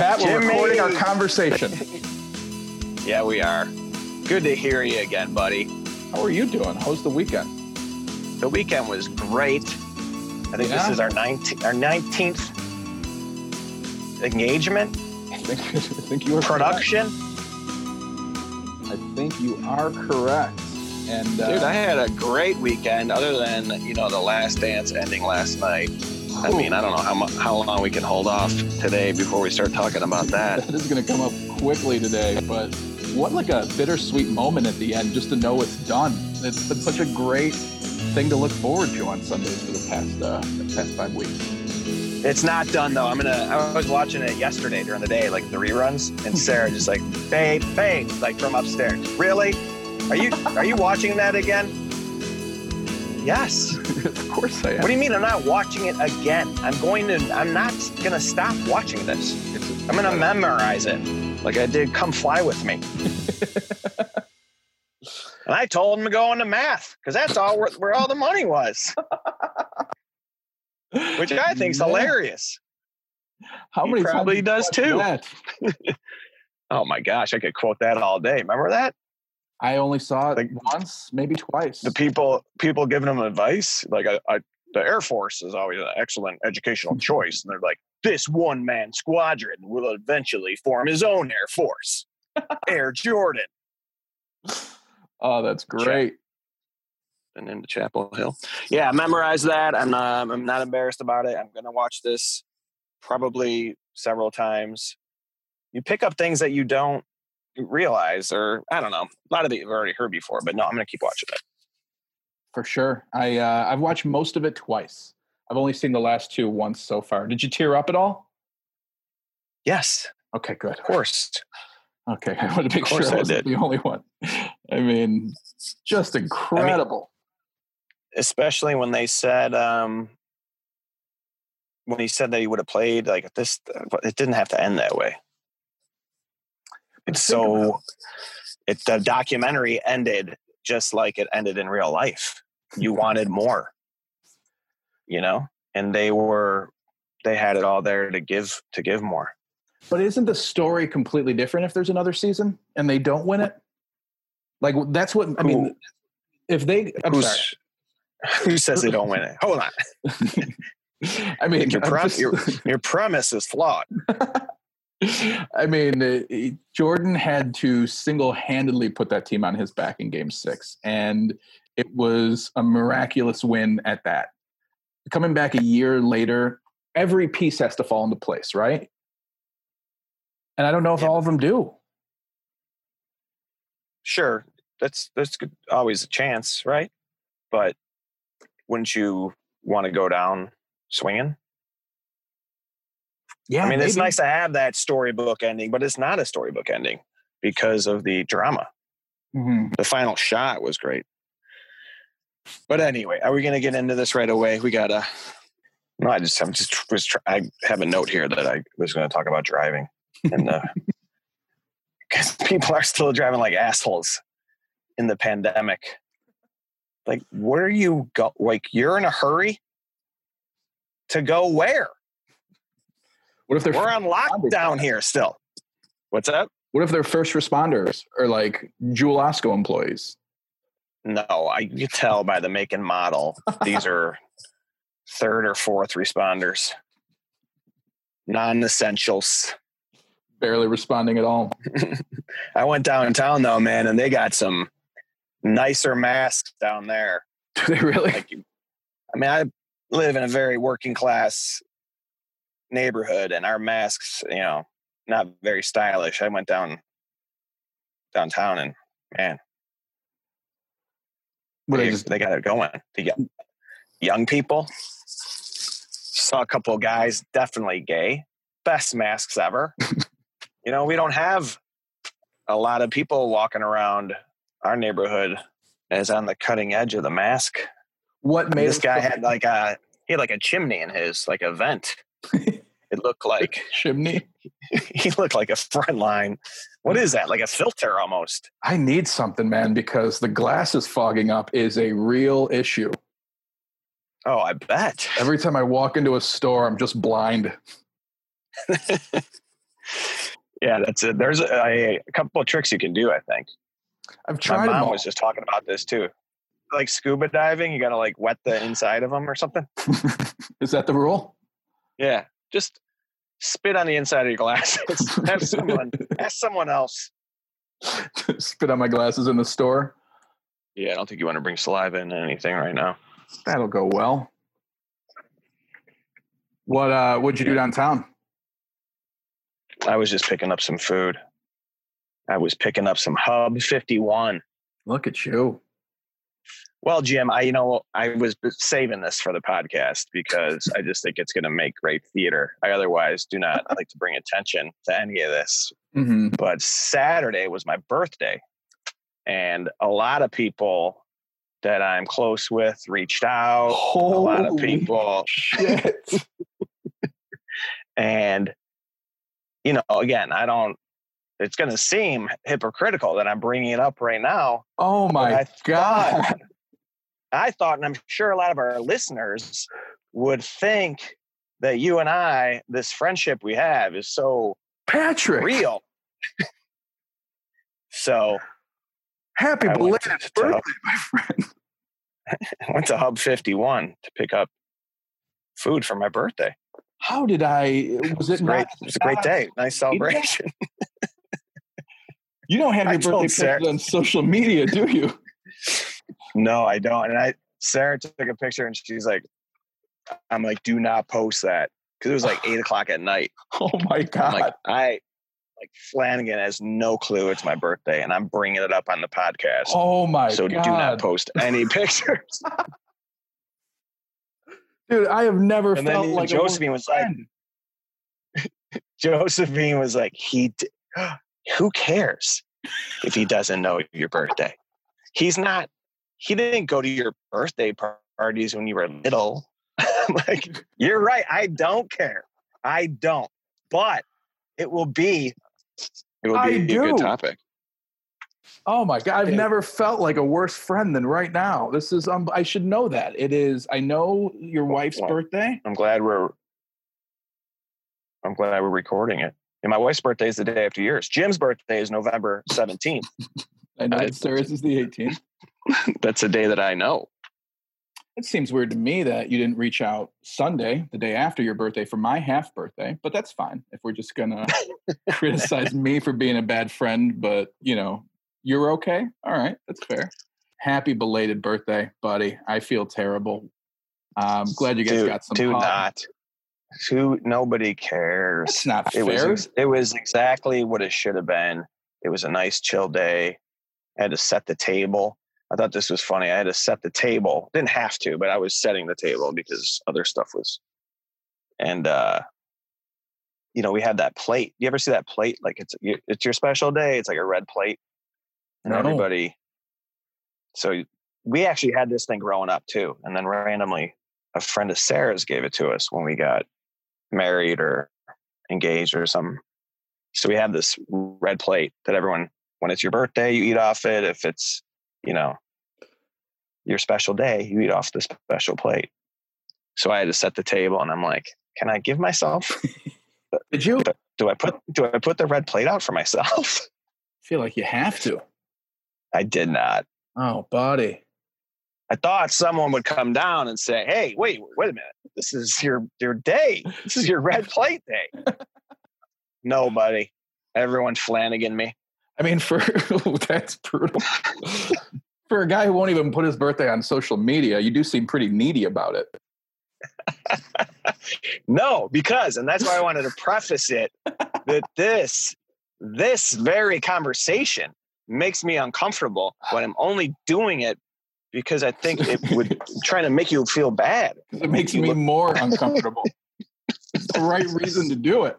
Pat, we're recording our conversation. Yeah, we are. Good to hear you again, buddy. How are you doing? How's the weekend? The weekend was great. I think Yeah? this is our 19th, our 19th engagement, I think, I think you are production. Correct. I think you are correct. And uh, Dude, I had a great weekend other than, you know, the last dance ending last night. I mean, I don't know how, mu- how long we can hold off today before we start talking about that. that is going to come up quickly today, but what like a bittersweet moment at the end just to know it's done. It's been such a great thing to look forward to on Sundays for the past uh, the past five weeks. It's not done though. I'm gonna. I was watching it yesterday during the day, like the reruns, and Sarah just like, babe, babe, like from upstairs. Really? Are you are you watching that again? Yes. of course I am. What do you mean I'm not watching it again? I'm going to. I'm not gonna stop watching this. It's- I'm gonna memorize it, like I did. Come fly with me. and I told him to go into math because that's all where, where all the money was, which I think's Yeah. hilarious. How He many probably times does too. that? Oh my gosh, I could quote that all day. Remember that? I only saw it Like- once, maybe twice. The people people giving them advice, like I, I, the Air Force is always an excellent educational mm-hmm. choice, and they're like, this one man squadron will eventually form his own Air Force, Air Jordan, oh, that's uh, great. and into Chapel Hill. Yeah, memorize that. I'm not, I'm not embarrassed about it. I'm gonna watch this probably several times. You pick up things that you don't realize, or I don't know. A lot of it you've already heard before, but no, I'm gonna keep watching it. For sure. I uh, I've watched most of it twice. I've only seen the last two once so far. Did you tear up at all? Yes, Okay, good. of course. Okay, I want to make sure I I wasn't did. the only one. I mean, it's just incredible. especially when they said um when he said that he would have played like this it didn't have to end that way it's think about. so it the documentary ended just like it ended in real life. You wanted more. You know? And they were they had it all there to give to give more. But isn't the story completely different if there's another season and they don't win it? Like that's what I mean. Who- If they, I'm Who's- sorry. who says they don't win it? Hold on. I mean, your, pre- just- your, your premise is flawed I mean, uh, Jordan had to single handedly put that team on his back in game six, and it was a miraculous win at that. Coming back a year later, every piece has to fall into place, right? And I don't know if Yeah. all of them do. sure that's that's good, always a chance right but wouldn't you want to go down swinging Yeah, i mean it's nice to have that storybook ending but it's not a storybook ending because of the drama. Mhm. the final shot was great. But anyway are we going to get into this right away? We gotta no i just i'm just was try, i have a note here that i was going to talk about driving and uh 'cause people are still driving like assholes in the pandemic. Like where you go like you're in a hurry to go where What if they're we're on lockdown here still what's up what if they're first responders or like Jewel Osco employees? No, I you tell by the make and model. These are third or fourth responders, non-essentials. Barely responding at all. I went downtown though, man, and they got some nicer masks down there. Do they really? Like, I mean, I live in a very working class neighborhood, and our masks, you know, not very stylish. I went down downtown, and man, What they, just they got it going. The young, mm. young people saw a couple of guys, definitely gay, best masks ever. you know, we don't have a lot of people walking around our neighborhood as on the cutting edge of the mask. what made this guy had like a he had like a chimney in his like a vent. it looked like chimney. he looked like a front line. What is that? Like a filter almost. I need something, man, because the glasses fogging up is a real issue. Oh, I bet. Every time I walk into a store, I'm just blind. Yeah, that's it. There's a, a, couple of tricks you can do. I think I've my tried them mom was just talking about this too. Like scuba diving, you got to like wet the inside of them or something. Is that the rule? Yeah, just spit on the inside of your glasses. Have someone ask someone else. Spit on my glasses in the store. Yeah, I don't think you want to bring saliva in anything right now. That'll go well. What uh what'd you do downtown? I was just picking up some food. I was picking up some Hub 51. Look at you. Well, Jim, I you know I was saving this for the podcast because I just think it's going to make great theater. I otherwise do not like to bring attention to any of this. Mm-hmm. But Saturday was my birthday, and a lot of people that I'm close with reached out. a lot of people, Shit. and you know, again, I don't. It's going to seem hypocritical that I'm bringing it up right now, Oh my I god. I thought, and I'm sure a lot of our listeners would think that you and I, this friendship we have, is so Patrick. real. so Happy I belated to- birthday, my friend. I went to Hub 51 to pick up food for my birthday. How did I was it It's great. not, It was a great day. Nice celebration. You don't have your told birthday on social media, do you? No, I don't. And I Sarah took a picture and she's like, I'm like, do not post that. Cause it was like eight o'clock at night. Oh my god. like, I like Flanagan has no clue it's my birthday and I'm bringing it up on the podcast. oh my god. so god. do not post any pictures. Dude, I have never And felt like Josephine was like. Josephine was like, he, d- who cares if he doesn't know your birthday? He's not, he didn't go to your birthday parties when you were little. like, you're right. I don't care. I don't. But it will be, it will be a do. good topic. Oh my god, I've never felt like a worse friend than right now. This is um, I should know that. It is I know your wife's Well, birthday. I'm glad we're, I'm glad we're recording it. And my wife's birthday is the day after yours. Jim's birthday is November 17th. I know I- that Sarah's is the 18th. That's a day that I know. It seems weird to me that you didn't reach out Sunday, the day after your birthday, for my half birthday, but that's fine. If we're just gonna criticize me for being a bad friend, but you know, you're okay. All right, that's fair. Happy belated birthday, buddy. I feel terrible. I'm glad you guys do, got some. do hug. not. Who nobody cares. That's not it was fair. ex- it was exactly what it should have been. It was a nice chill day. I had to set the table. I thought this was funny. I had to set the table. Didn't have to, but I was setting the table because other stuff was. And uh you know, we had that plate. You ever see that plate? Like it's it's your special day. It's like a red plate, and No. everybody. So we actually had this thing growing up too, and then randomly, a friend of Sarah's gave it to us when we got married or engaged or something. So we have this red plate that everyone, when it's your birthday, you eat off it. If it's, you know, your special day, you eat off the special plate. So I had to set the table and I'm like, can I give myself, Did you? Do I put, do I put the red plate out for myself? I feel like you have to. I did not. Oh, buddy. I thought someone would come down and say, Hey, wait, wait a minute. This is your, your day. This is your red plate day. Nobody. Everyone Flanagan me. I mean, for that's brutal. For a guy who won't even put his birthday on social media, you do seem pretty needy about it. No, because, and that's why I wanted to preface it that this, this very conversation makes me uncomfortable when I'm only doing it because I think it would trying to make you feel bad. It makes me more uncomfortable. it's the right reason to do it.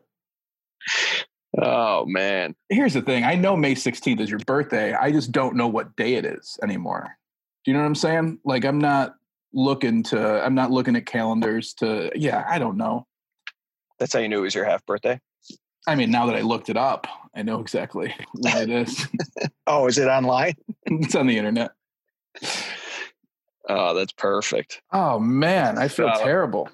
Oh man. Here's the thing I know May 16th is your birthday. I just don't know what day it is anymore. Do you know what I'm saying? Like, I'm not looking to, I'm not looking at calendars to, yeah, I don't know. That's how you knew it was your half birthday. I mean, now that I looked it up, I know exactly when it is. Oh, is it online? it's on the internet. Oh, that's perfect. Oh, man, I feel So- terrible.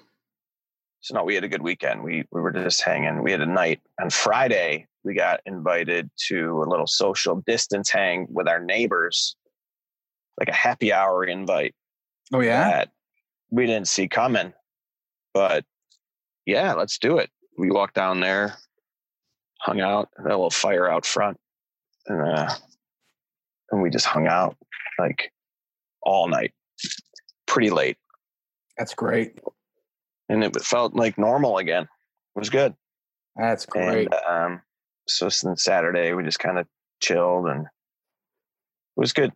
So no, we had a good weekend. We we were just hanging. We had a night on Friday. we got invited to a little social distance hang with our neighbors, like a happy hour invite Oh yeah. that we didn't see coming. But yeah, let's do it. We walked down there, hung out, had a little fire out front, and uh, and we just hung out like all night, pretty late, That's great. And it felt like normal again. It was good. That's great. And um, so since Saturday, we just kind of chilled and it was good.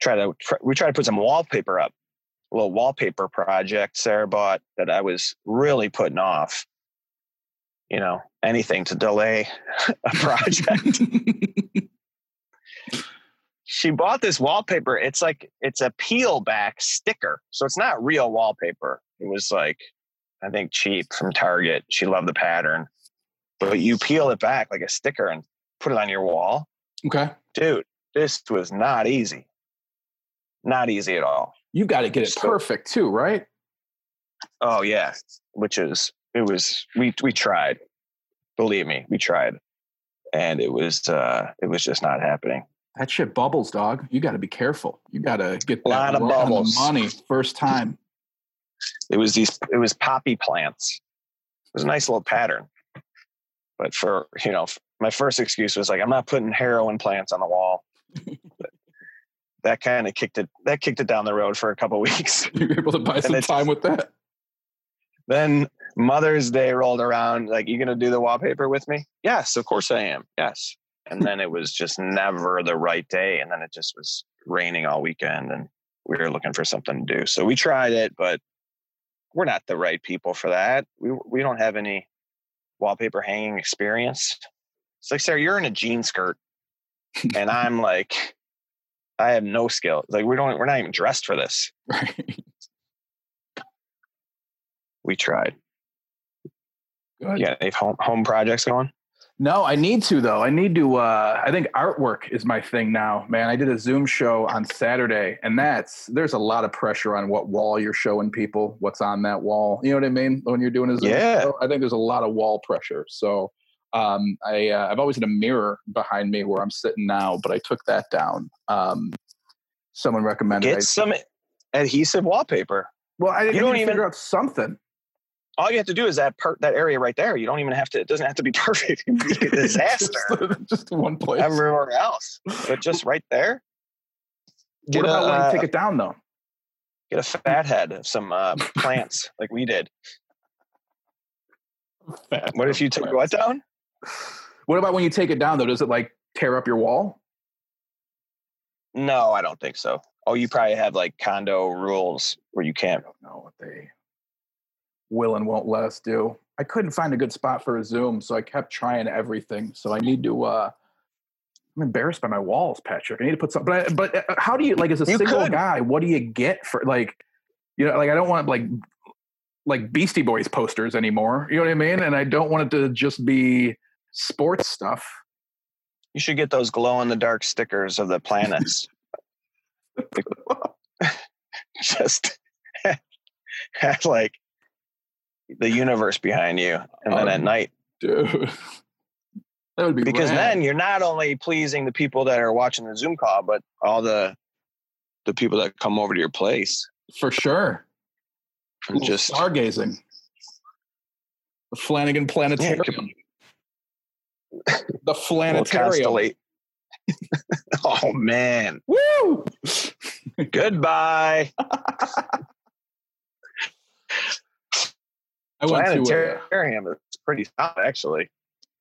Try to try, we tried to put some wallpaper up, a little wallpaper project Sarah bought that I was really putting off. You know, anything to delay a project. she bought this wallpaper. It's like it's a peel back sticker, so it's not real wallpaper. It was like I think cheap from Target. She loved the pattern, but you peel it back like a sticker and put it on your wall. okay. Dude, this was not easy. Not easy at all. You got to get it So- perfect too, right? Oh yeah, which is it was we we tried. Believe me, we tried, and it was uh it was just not happening. That shit bubbles, dog. You got to be careful. You got to get that Lot of right on the bubbles. money first time. It was these it was poppy plants. It was a nice little pattern, but for you know my first excuse was like I'm not putting heroin plants on the wall. That kind of kicked it that kicked it down the road for a couple weeks. you were able to buy some time with that. then Mother's Day rolled around. Like, you gonna do the wallpaper with me? Yes, of course I am. Yes. And then it was just never the right day. And then it just was raining all weekend and we were looking for something to do. So we tried it, but we're not the right people for that. We we don't have any wallpaper hanging experience. It's like, Sarah, you're in a jean skirt. and I'm like, I have no skill. Like we don't we're not even dressed for this. Right. We tried. Good. Yeah, any home home projects going? No, I need to though. I need to. Uh, I think artwork is my thing now, man. I did a Zoom show on Saturday, and that's there's a lot of pressure on what wall you're showing people, what's on that wall. You know what I mean? When you're doing a Zoom Yeah. show, I think there's a lot of wall pressure. So um, I uh, I've always had a mirror behind me where I'm sitting now, but I took that down. Um, someone recommended. I, Get some adhesive wallpaper. well, I you don't even- figure out something. All you have to do is that part that area right there. You don't even have to. It doesn't have to be perfect. It can be a disaster just, just one place. everywhere else, but just right there. what about when you take it down though? get a fat head of some uh, plants like we did. What if you took what down? What about when you take it down though? Does it like tear up your wall? No, I don't think so. Oh, you probably have like condo rules where you can't. I don't know what they will and won't let us do. I couldn't find a good spot for a Zoom, so I kept trying everything. So I need to. uh I'm embarrassed by my walls, Patrick. I need to put some. But but uh, how do you like as a You single could. guy? What do you get for like? You know, like I don't want like like Beastie Boys posters anymore. You know what I mean? And I don't want it to just be sports stuff. You should get those glow in the dark stickers of the planets. Just have like the universe behind you, and then at Um, night, Dude, that would be because rad. then you're not only pleasing the people that are watching the Zoom call, but all the the people that come over to your place for sure. Little just stargazing. The Flanagan Planetarium. the will Planetarium. oh man! Woo! Goodbye. I went to a, Planetarium is pretty solid, actually.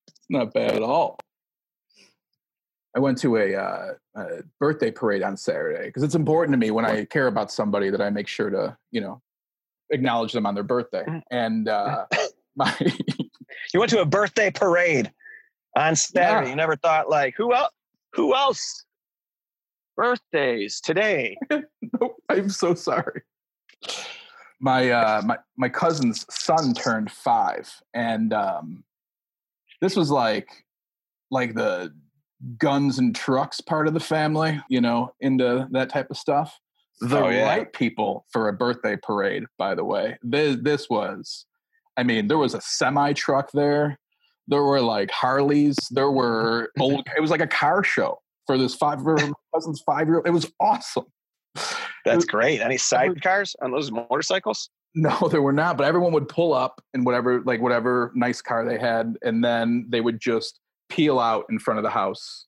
It's not bad at all. I went to a, uh, a birthday parade on Saturday because it's important to me when I care about somebody that I make sure to, you know, acknowledge them on their birthday. Mm. And uh, my You went to a birthday parade on Saturday. Yeah. You never thought like who else? Who else? Birthdays today. I'm so sorry. My uh my my cousin's son turned five, and um this was like like the guns and trucks part of the family, you know, into that type of stuff. The Oh, yeah. right people for a birthday parade, by the way. This this was I mean, there was a semi truck there. There were like Harleys. There were old. It was like a car show for this five for cousin's five year old. It was awesome. That's great. Any sidecars on those motorcycles? No, there were not. But everyone would pull up in whatever like whatever nice car they had, and then they would just peel out in front of the house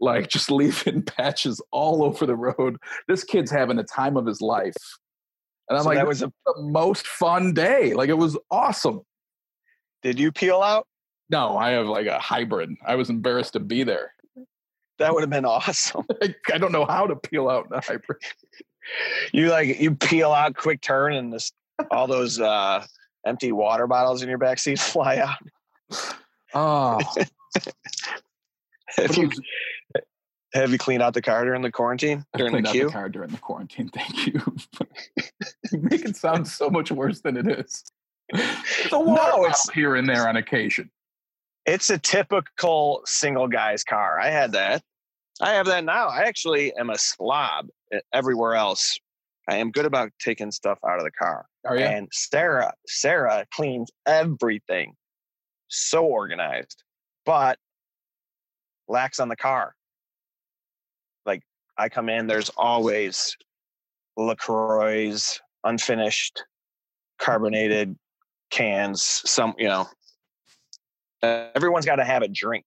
like just leaving patches all over the road. This kid's having the time of his life. And I'm So like, that was was a- the most fun day. Like it was awesome. Did you peel out? No, I have like a hybrid. I was embarrassed to be there. That would have been awesome. I, I don't know how to peel out a hybrid. You like you peel out, quick turn, and this all those uh, empty water bottles in your backseat fly out. Oh, Have you, have you cleaned out the car during the quarantine I during the queue? the car during the quarantine. Thank you. you make it sound so much worse than it is. It's a water No, it's- here and there on occasion. It's a typical single guy's car. I had that. I have that now. I actually am a slob everywhere else. I am good about taking stuff out of the car. Are you? And Sarah, Sarah cleans everything. So organized, but lacks on the car. Like I come in, there's always LaCroix's unfinished carbonated cans, some, you know, uh, everyone's got to have a drink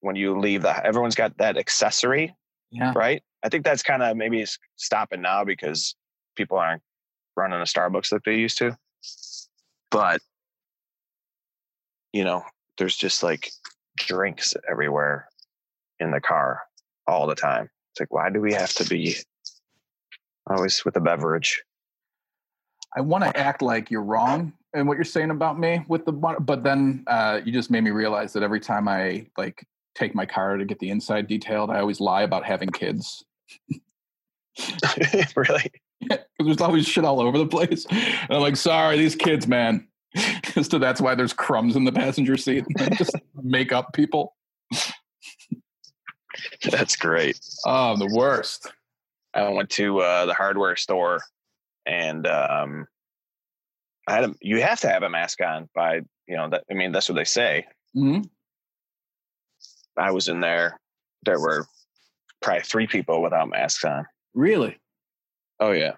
when you leave the, everyone's got that accessory yeah. right? I think that's kind of maybe stopping now because people aren't running a Starbucks like they used to. But you know, there's just like drinks everywhere in the car all the time. It's like, why do we have to be always with a beverage? I want to act like you're wrong in what you're saying about me with the but then uh, you just made me realize that every time I like take my car to get the inside detailed, I always lie about having kids. really? Because there's always shit all over the place. And I'm like, sorry, these kids, man. so that's why there's crumbs in the passenger seat. just make up people. That's great. Oh, the worst. I went to uh, the hardware store and um, I had a, you have to have a mask on by, you know, that, I mean, that's what they say. Mhm. I was in there. There were probably three people without masks on. Really? Oh yeah,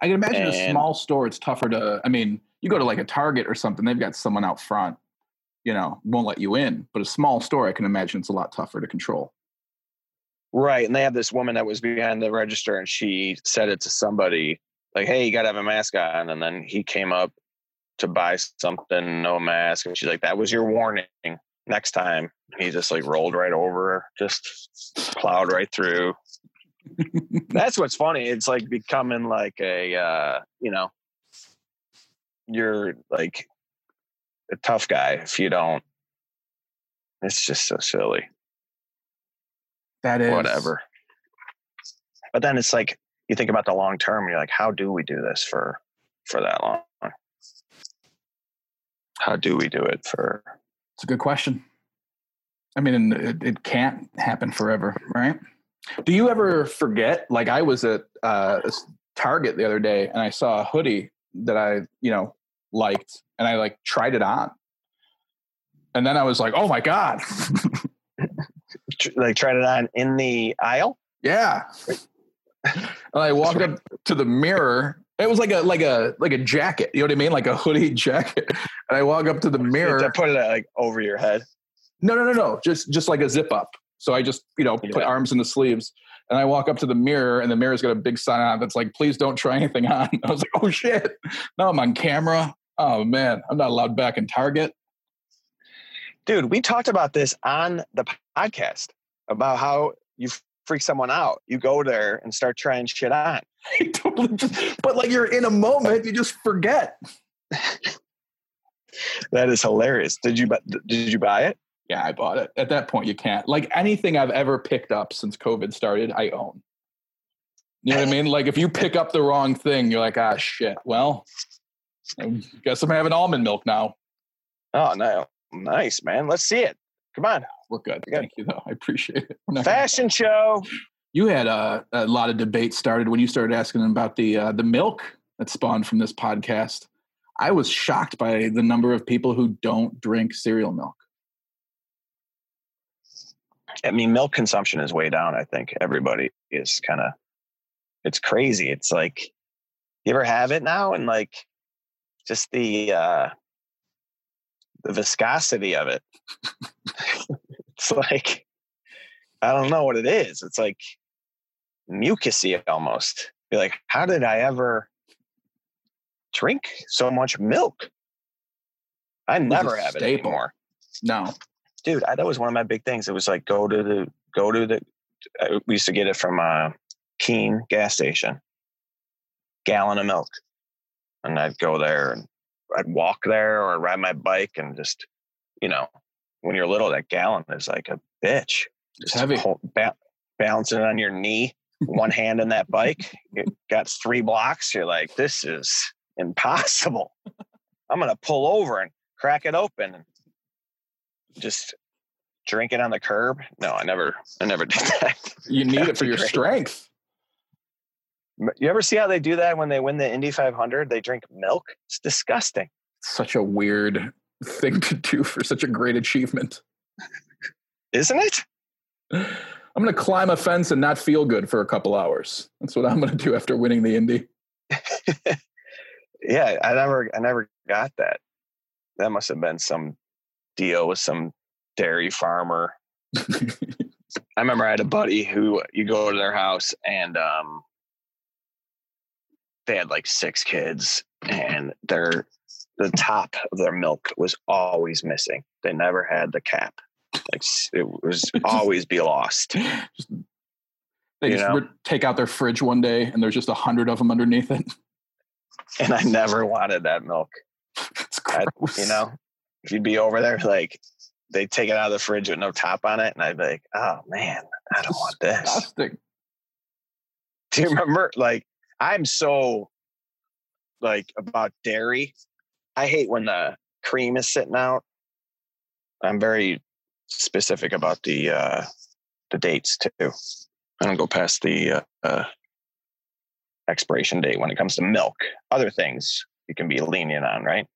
I can imagine a small store, it's tougher to, I mean, you go to like a Target or something, they've got someone out front, you know, won't let you in. But a small store, I can imagine it's a lot tougher to control. right. And they have this woman that was behind the register, and she said it to somebody like, "Hey, you got to have a mask on." And then he came up to buy something, no mask, and she's like, "That was your warning. Next time." He just like rolled right over just plowed right through. That's what's funny. It's like becoming like a, uh, you know, you're like a tough guy if you don't. It's just so silly. That is whatever. But then it's like you think about the long term. You're like, how do we do this for for that long? How do we do it for? It's a good question. I mean, it, it can't happen forever, right? Do you ever forget? Like, I was at uh, Target the other day and I saw a hoodie that I, you know, liked, and I like tried it on, and then I was like, "Oh my god, Like tried it on in the aisle. yeah!" and I walked up to the mirror. It was like a like a like a jacket. You know what I mean? Like a hoodie jacket. And I walk up to the mirror. I put it like over your head. No, no, no, no. Just just like a zip up. So I just, you know, put Yeah. arms in the sleeves. And I walk up to the mirror and the mirror's got a big sign on that's like, please don't try anything on. I was like, oh shit. Now I'm on camera. Oh man, I'm not allowed back in Target. Dude, we talked about this on the podcast about how you freak someone out. You go there and start trying shit on. I totally just, but like you're in a moment, you just forget. That is hilarious. Did you bu- did you buy it? Yeah, I bought it. At that point, you can't. Like anything I've ever picked up since COVID started, I own. You know what I mean? Like if you pick up the wrong thing, you're like, ah, shit. Well, I guess I'm having almond milk now. Oh no, nice man. Let's see it. Come on, We're good. Thank you, though. I appreciate it. We're gonna- fashion show. You had a, a lot of debate started when you started asking them about the uh, the milk that spawned from this podcast. I was shocked by the number of people who don't drink cereal milk. I mean, milk consumption is way down. I think everybody is kind of, it's crazy. It's like, you ever have it now? And like, just the, uh, the viscosity of it. it's like, I don't know what it is. It's like mucusy almost. You're like, how did I ever drink so much milk? I never have it anymore. No, dude, I, that was one of my big things. It was like go to the go to the. Uh, we used to get it from uh, Keene gas station, gallon of milk, and I'd go there and I'd walk there or ride my bike and just, you know, when you're little, that gallon is like a bitch. Just heavy. Hold, ba- balancing it on your knee, one hand in that bike. It got three blocks. You're like, this is impossible. I'm gonna pull over and crack it open and just drink it on the curb. No, I never, I never did that. You need it for your great. strength. You ever see how they do that when they win the Indy 500? They drink milk. It's disgusting. Such a weird thing to do for such a great achievement. Isn't it? I'm going to climb a fence and not feel good for a couple hours. That's what I'm going to do after winning the Indy. yeah, I never, I never got that. That must have been some deal with some dairy farmer. I remember I had a buddy who you go to their house and um, they had like six kids and their the top of their milk was always missing. They never had the cap. Like it was always be lost. Just, they you just know? take out their fridge one day and there's just a hundred of them underneath it. And I never wanted that milk. It's gross. I, you know, if you'd be over there, like they take it out of the fridge with no top on it, and I'd be like, "Oh man, I don't want this." Do you remember? Like, I'm so like about dairy. I hate when the cream is sitting out. I'm very specific about the uh, the dates too. I don't go past the uh, uh, expiration date when it comes to milk. Other things you can be lenient on, right?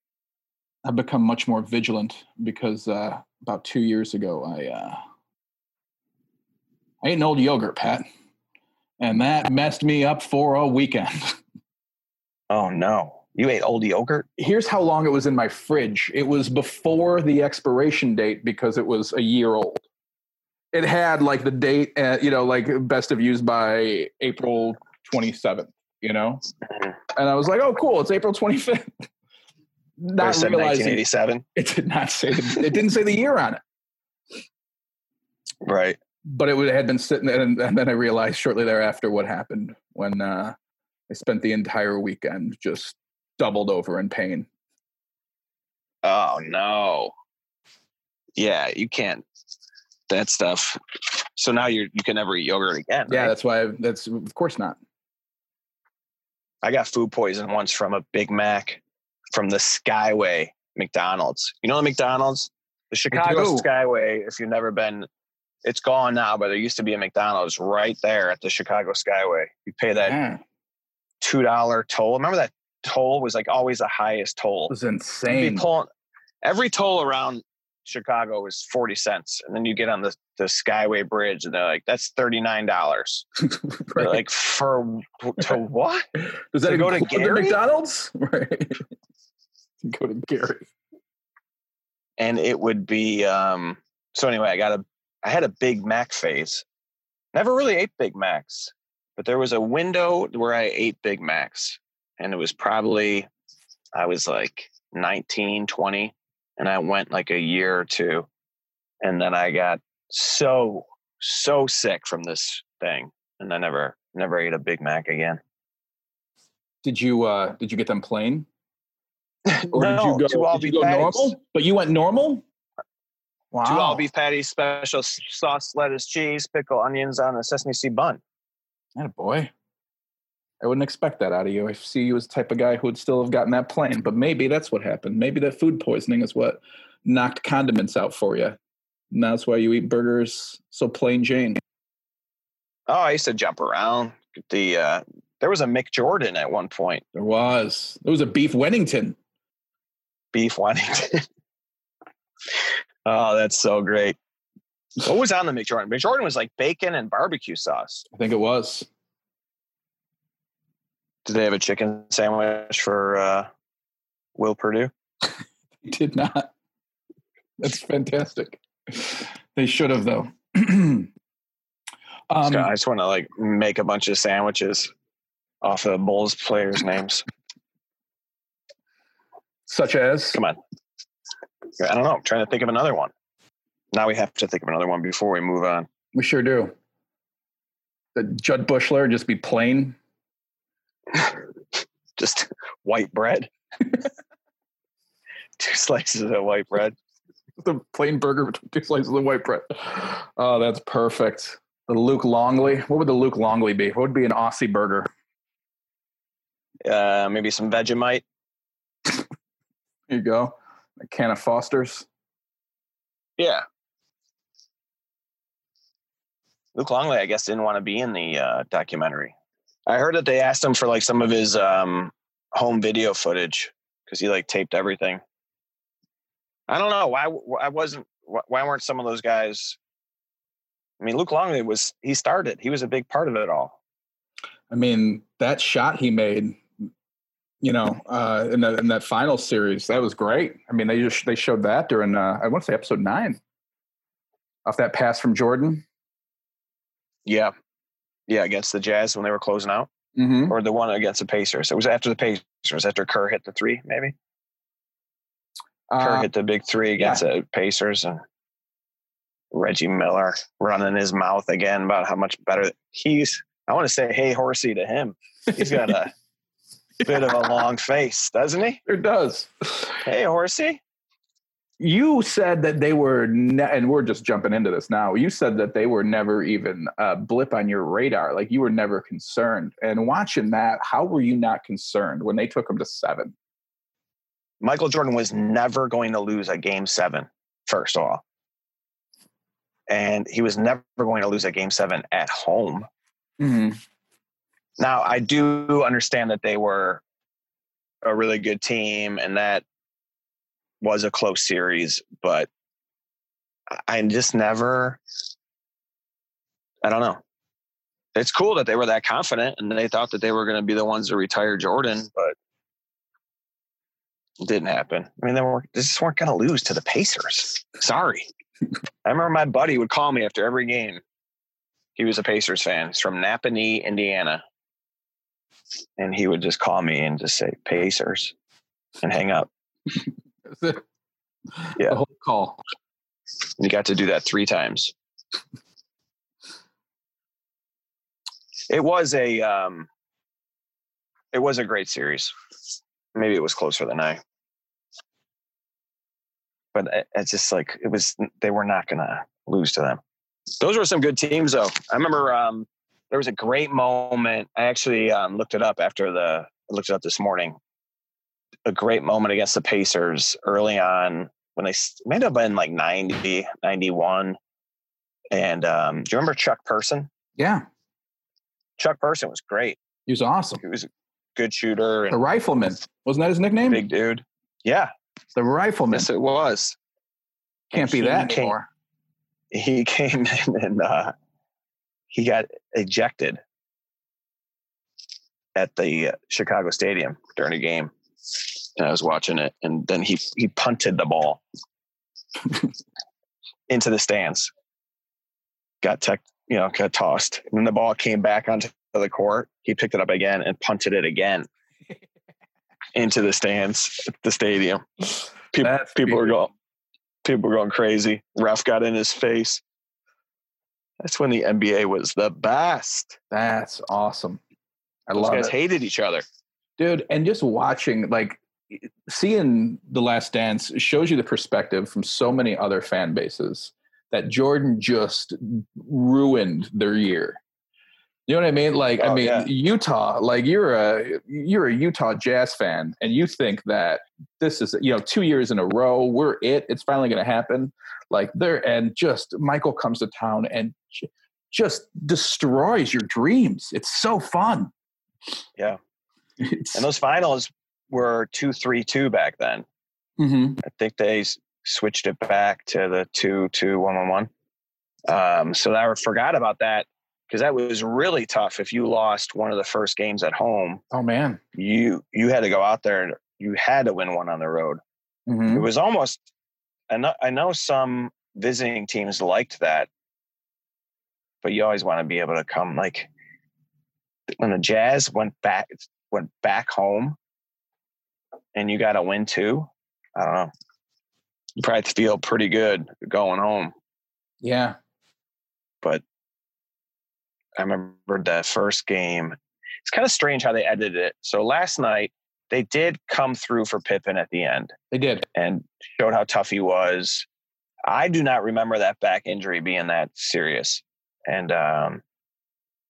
I've become much more vigilant because uh, about two years ago, I uh, I ate an old yogurt, Pat, and that messed me up for a weekend. Oh no! You ate old yogurt? Here's how long it was in my fridge. It was before the expiration date because it was a year old. It had like the date, uh, you know, like best of use by April 27th, you know? Mm-hmm. And I was like, oh, cool, it's April 25th not realizing 1987. It did not say the, it didn't say the year on it. Right. But it would, had been sitting there, and, and, then I realized shortly thereafter what happened when uh, I spent the entire weekend just doubled over in pain. Oh no! Yeah, you can't. That stuff. So now you you can never eat yogurt again. Yeah, that's why. I, that's of course not. I got food poison once from a Big Mac from the Skyway McDonald's. You know the McDonald's? The Chicago Skyway, if you've never been, it's gone now, but there used to be a McDonald's right there at the Chicago Skyway. You pay that yeah. $2 toll. Remember that toll was like always the highest toll. It was insane. Pulling, every toll around Chicago was 40 cents. And then you get on the, the Skyway Bridge and they're like, that's $39. right. Like, for to what? Does that to go to Gary? McDonald's? Right. go to Gary. And it would be um, so anyway, I got a I had a Big Mac phase. Never really ate Big Macs, but there was a window where I ate Big Macs. And it was probably I was like 19, 20, and I went like a year or two. And then I got so, so sick from this thing. And I never never ate a Big Mac again. Did you uh did you get them plain? Or no, did you go, did you go normal? But you went normal? Wow. Two all beef patties, special sauce, lettuce, cheese, pickle, onions on a sesame seed bun. That boy. I wouldn't expect that out of you. I see you as the type of guy who would still have gotten that plane, but maybe that's what happened. Maybe that food poisoning is what knocked condiments out for you. And that's why you eat burgers so plain Jane. Oh, I used to jump around. The uh, there was a McJordan at one point. There was. There was a beef Wennington beef Wennington. oh, that's so great. What was on the McJordan? McJordan was like bacon and barbecue sauce. I think it was. Did they have a chicken sandwich for uh, Will Perdue? He did not. That's fantastic. They should have though. um, I just want to like make a bunch of sandwiches off of Bulls players' names. such as Come on. I don't know. I'm trying to think of another one. Now we have to think of another one before we move on. we sure do. The Jud Buechler just be plain. Just white bread. Two slices of white bread. The plain burger with two slices of white bread. Oh, that's perfect. The Luke Longley. What would the Luke Longley be? What would be an Aussie burger? Uh, maybe some Vegemite. Here you go. A can of Foster's. Yeah. Luke Longley, I guess, didn't want to be in the uh, documentary. I heard that they asked him for like some of his um, home video footage because he like taped everything. I don't know why. I wasn't. Why weren't some of those guys? I mean, Luke Longley was. He started. He was a big part of it all. I mean, that shot he made, you know, uh, in that in that final series, that was great. I mean, they just they showed that during uh, I want to say episode nine, off that pass from Jordan. Yeah, yeah, against the Jazz when they were closing out, Mm-hmm. or the one against the Pacers. It was after the Pacers. After Kerr hit the three, maybe. Kerr Uh, hit the big three against the Pacers and Reggie Miller running his mouth again about how much better he's. I want to say, hey, horsey to him. He's got a bit of a long face, doesn't he? it does. Hey, horsey. You said that they were, ne- and we're just jumping into this now. You said that they were never even a blip on your radar. Like you were never concerned. And watching that, how were you not concerned when they took them to seven? Michael Jordan was never going to lose a game seven, first of all. And he was never going to lose a game seven at home. Mm-hmm. Now, I do understand that they were a really good team and that was a close series, but I just never, I don't know. It's cool that they were that confident and they thought that they were going to be the ones to retire Jordan, but it didn't happen. I mean, they were they just weren't going to lose to the Pacers. Sorry. I remember my buddy would call me after every game. He was a Pacers fan. He's from Nappanee, Indiana and he would just call me and just say Pacers and hang up. That's it. Yeah. The whole call. He got to do that three times. It was a um, it was a great series. Maybe it was closer than I. But it- it's just like it was. They were not going to lose to them. Those were some good teams, though. I remember um, there was a great moment. I actually um, looked it up after the. I looked it up this morning. A great moment against the Pacers early on when they may have been like 90, 91. And um, do you remember Chuck Person? Yeah. Chuck Person was great. He was awesome. He was a good shooter The rifleman. Wasn't that his nickname? big dude. Yeah, The rifleman. yes, it was. Can't be he that came- anymore. He came in and uh, he got ejected at the uh, Chicago Stadium during a game. And I was watching it, and then he he punted the ball into the stands. Got tech, you know, got tossed. And then the ball came back onto the court. He picked it up again and punted it again into the stands at the stadium. People, That's people were going, people were going crazy. Ref got in his face. That's when the NBA was the best. That's awesome. I Those love guys it. hated each other. Dude and just watching like seeing the last dance shows you the perspective from so many other fan bases that jordan just ruined their year. You know what i mean? Like i Oh, mean yeah. utah like you're a you're a utah jazz fan and you think that this is you know two years in a row we're it it's finally going to happen. Like there and just michael comes to town and just destroys your dreams. It's so fun. Yeah. And those finals were two three two back then. Mhm. I think they switched it back to the two two one one one. Um, so I forgot about that because that was really tough. If you lost one of the first games at home, Oh man. you you had to go out there and you had to win one on the road. It Mhm. was almost. I know, I know some visiting teams liked that, but you always want to be able to come like when the Jazz went back went back home, and you got to win too. I don't know. You probably feel pretty good going home. Yeah. But I remember the first game. It's kind of strange how they edited it. So last night they did come through for Pippen at the end They did. and showed how tough he was. I do not remember that back injury being that serious, and um,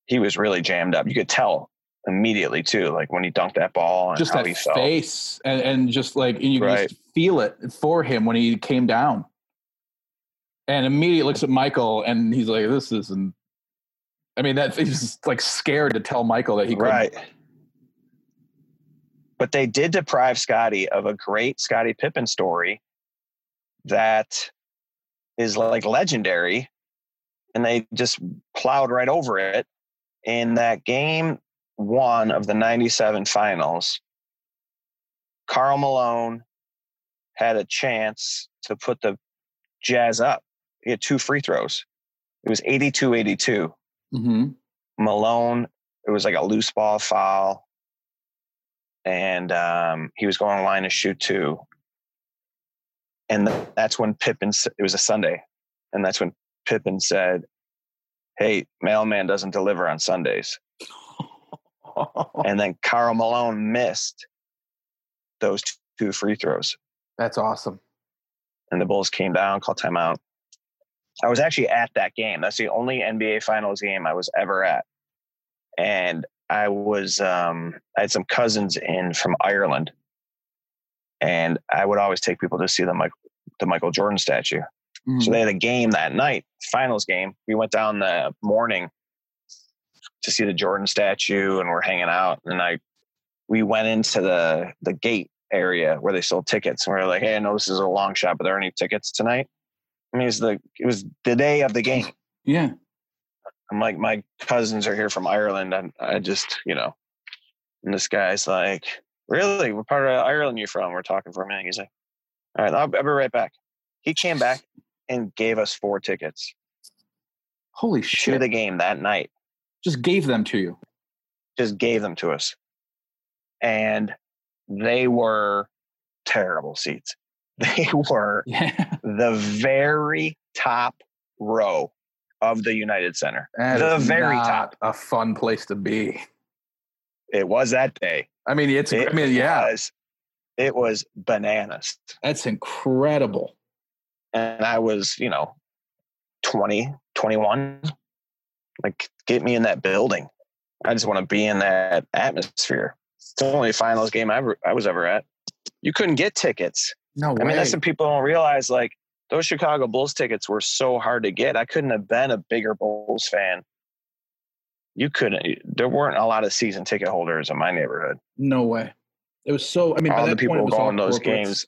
he was really jammed up. You could tell immediately too, like when he dunked that ball and Just how that face and, and just like and you can Right. just feel it for him when he came down. And immediately looks at Michael and he's like, This isn't I mean, that he's like scared to tell Michael that he couldn't. right. But they did deprive Scottie of a great Scottie Pippen story that is like legendary, and they just plowed right over it in that game one of the 97 finals. Karl Malone had a chance to put the Jazz up. He had two free throws. It was 82 82. hmm Malone, it was like a loose ball foul. And um, he was going to line to shoot two. And th- that's when Pippen, it was a Sunday. And that's when Pippen said, Hey, mailman doesn't deliver on Sundays. And then Karl Malone missed those two free throws. That's awesome. And the Bulls came down, called timeout. I was actually at that game. That's the only NBA Finals game I was ever at. And I was, um, I had some cousins in from Ireland, and I would always take people to see the Michael, the Michael Jordan statue. Mhm. So they had a game that night, finals game. We went down the morning to see the Jordan statue, and we're hanging out. And I, we went into the the gate area where they sold tickets, and we are like, "Hey, I know this is a long shot, but are there any tickets tonight?" I mean, it's the it was the day of the game. yeah. I'm like, my cousins are here from Ireland, and I just, you know, and this guy's like, "Really? What part of Ireland you from?" We're talking for a minute. He's like, "All right, I'll, I'll be right back." He came back and gave us four tickets Holy shit. to the game that night. Just gave them to you. Just gave them to us, and they were terrible seats. They were Yeah. the very top row of the United Center. That the very top. A fun place to be. It was that day. I mean, it's, It I mean, yeah, was, it was bananas. that's incredible. And I was, you know, 20, 21. Like, get me in that building. I just want to be in that atmosphere. It's the only finals game I, ever, I was ever at. You couldn't get tickets. No way. I mean, that's what people don't realize. Like, those Chicago Bulls tickets were so hard to get. I couldn't have been a bigger Bulls fan. You couldn't. There weren't a lot of season ticket holders in my neighborhood. no way. It was so. I mean, by all the that point, people all going those games.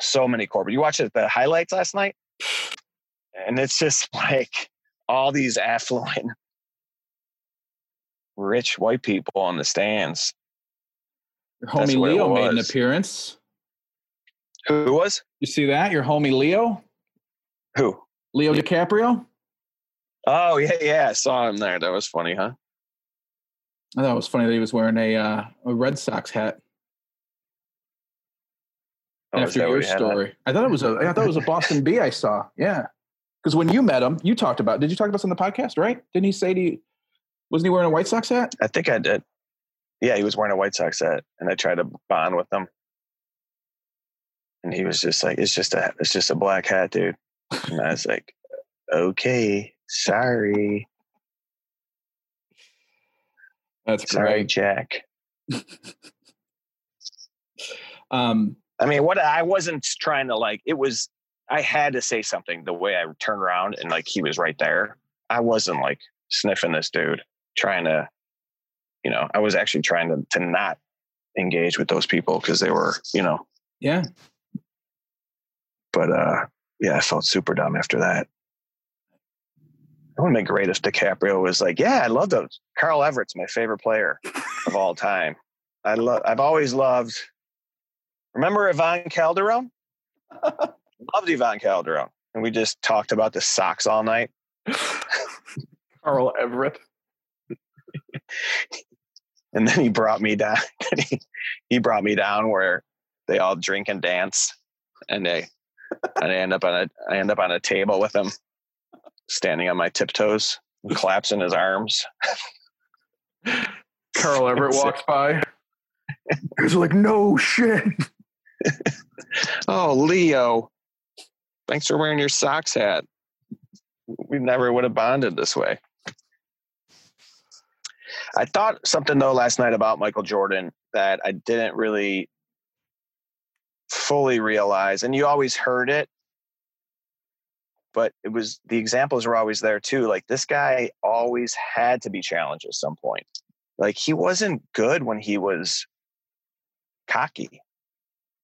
So many corporate. You watched the highlights last night, and it's just like all these affluent, rich white people on the stands. Your homie Leo made an appearance. Who was You see that? Your homie Leo, who? Leo DiCaprio. Oh yeah, yeah. I saw him there. That was funny, huh? I thought it was funny that he was wearing a uh, a Red Sox hat Oh, after your he had on? story. I thought it was a I thought it was a Boston Bee I saw. Yeah, because when you met him, you talked about. Did you talk about this on the podcast? Right? Didn't he say he wasn't he wearing a White Sox hat? I think I did. Yeah, he was wearing a White Sox hat, and I tried to bond with him, and he was just like, "It's just a, it's just a black hat, dude." And I was like, "Okay, sorry, That's sorry, great. Jack." Um, I mean, what I wasn't trying to like. It was I had to say something. The way I turned around and like he was right there. I wasn't like sniffing this dude, trying to, you know. I was actually trying to to not engage with those people because they were, you know. yeah, But uh, yeah, I felt super dumb after that. It would have been great if DiCaprio was like, "Yeah, I love those. Carl Everett's my favorite player of all time. I love. I've always loved. Remember Ivan Calderon? Loved Ivan Calderon, and we just talked about the Sox all night. Carl Everett. and then he brought me down. he, he brought me down where they all drink and dance, and they and I end up on a I end up on a table with him, standing on my tiptoes, and collapsing his arms. Carl Everett walks by. He's like, no shit. oh, Leo, thanks for wearing your socks hat. We never would have bonded this way. I thought something though last night about Michael Jordan that I didn't really fully realize, and you always heard it, but it was the examples were always there too. Like this guy always had to be challenged at some point. Like he wasn't good when he was cocky.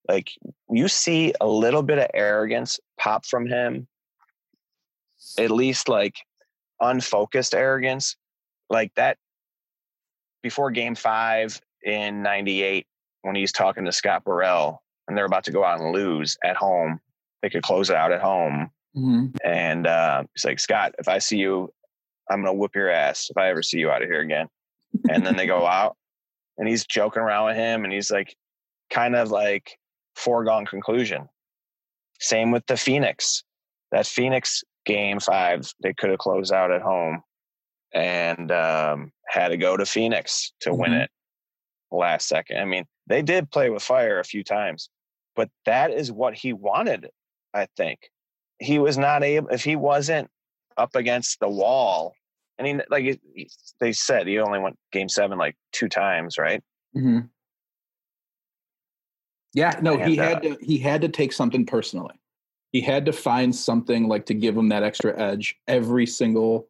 Like you see a little bit of arrogance pop from him, at least like unfocused arrogance, like that before game five in 98 when he's talking to Scott Burrell and they're about to go out and lose at home. They could close it out at home. Mm-hmm. And uh, he's like, Scott, if I see you, I'm going to whoop your ass if I ever see you out of here again. And then they go out and he's joking around with him and he's like, kind of like foregone conclusion. Same with the Phoenix. That Phoenix game five, they could have closed out at home and um, had to go to Phoenix to mm-hmm. win it last second. I mean, they did play with fire a few times, but that is what he wanted, I think. He was not able, if he wasn't up against the wall, I mean, like they said, he only went game seven like two times, right? Mm-hmm. Yeah, no, and, he had uh, to he had to take something personally. He had to find something like to give him that extra edge every single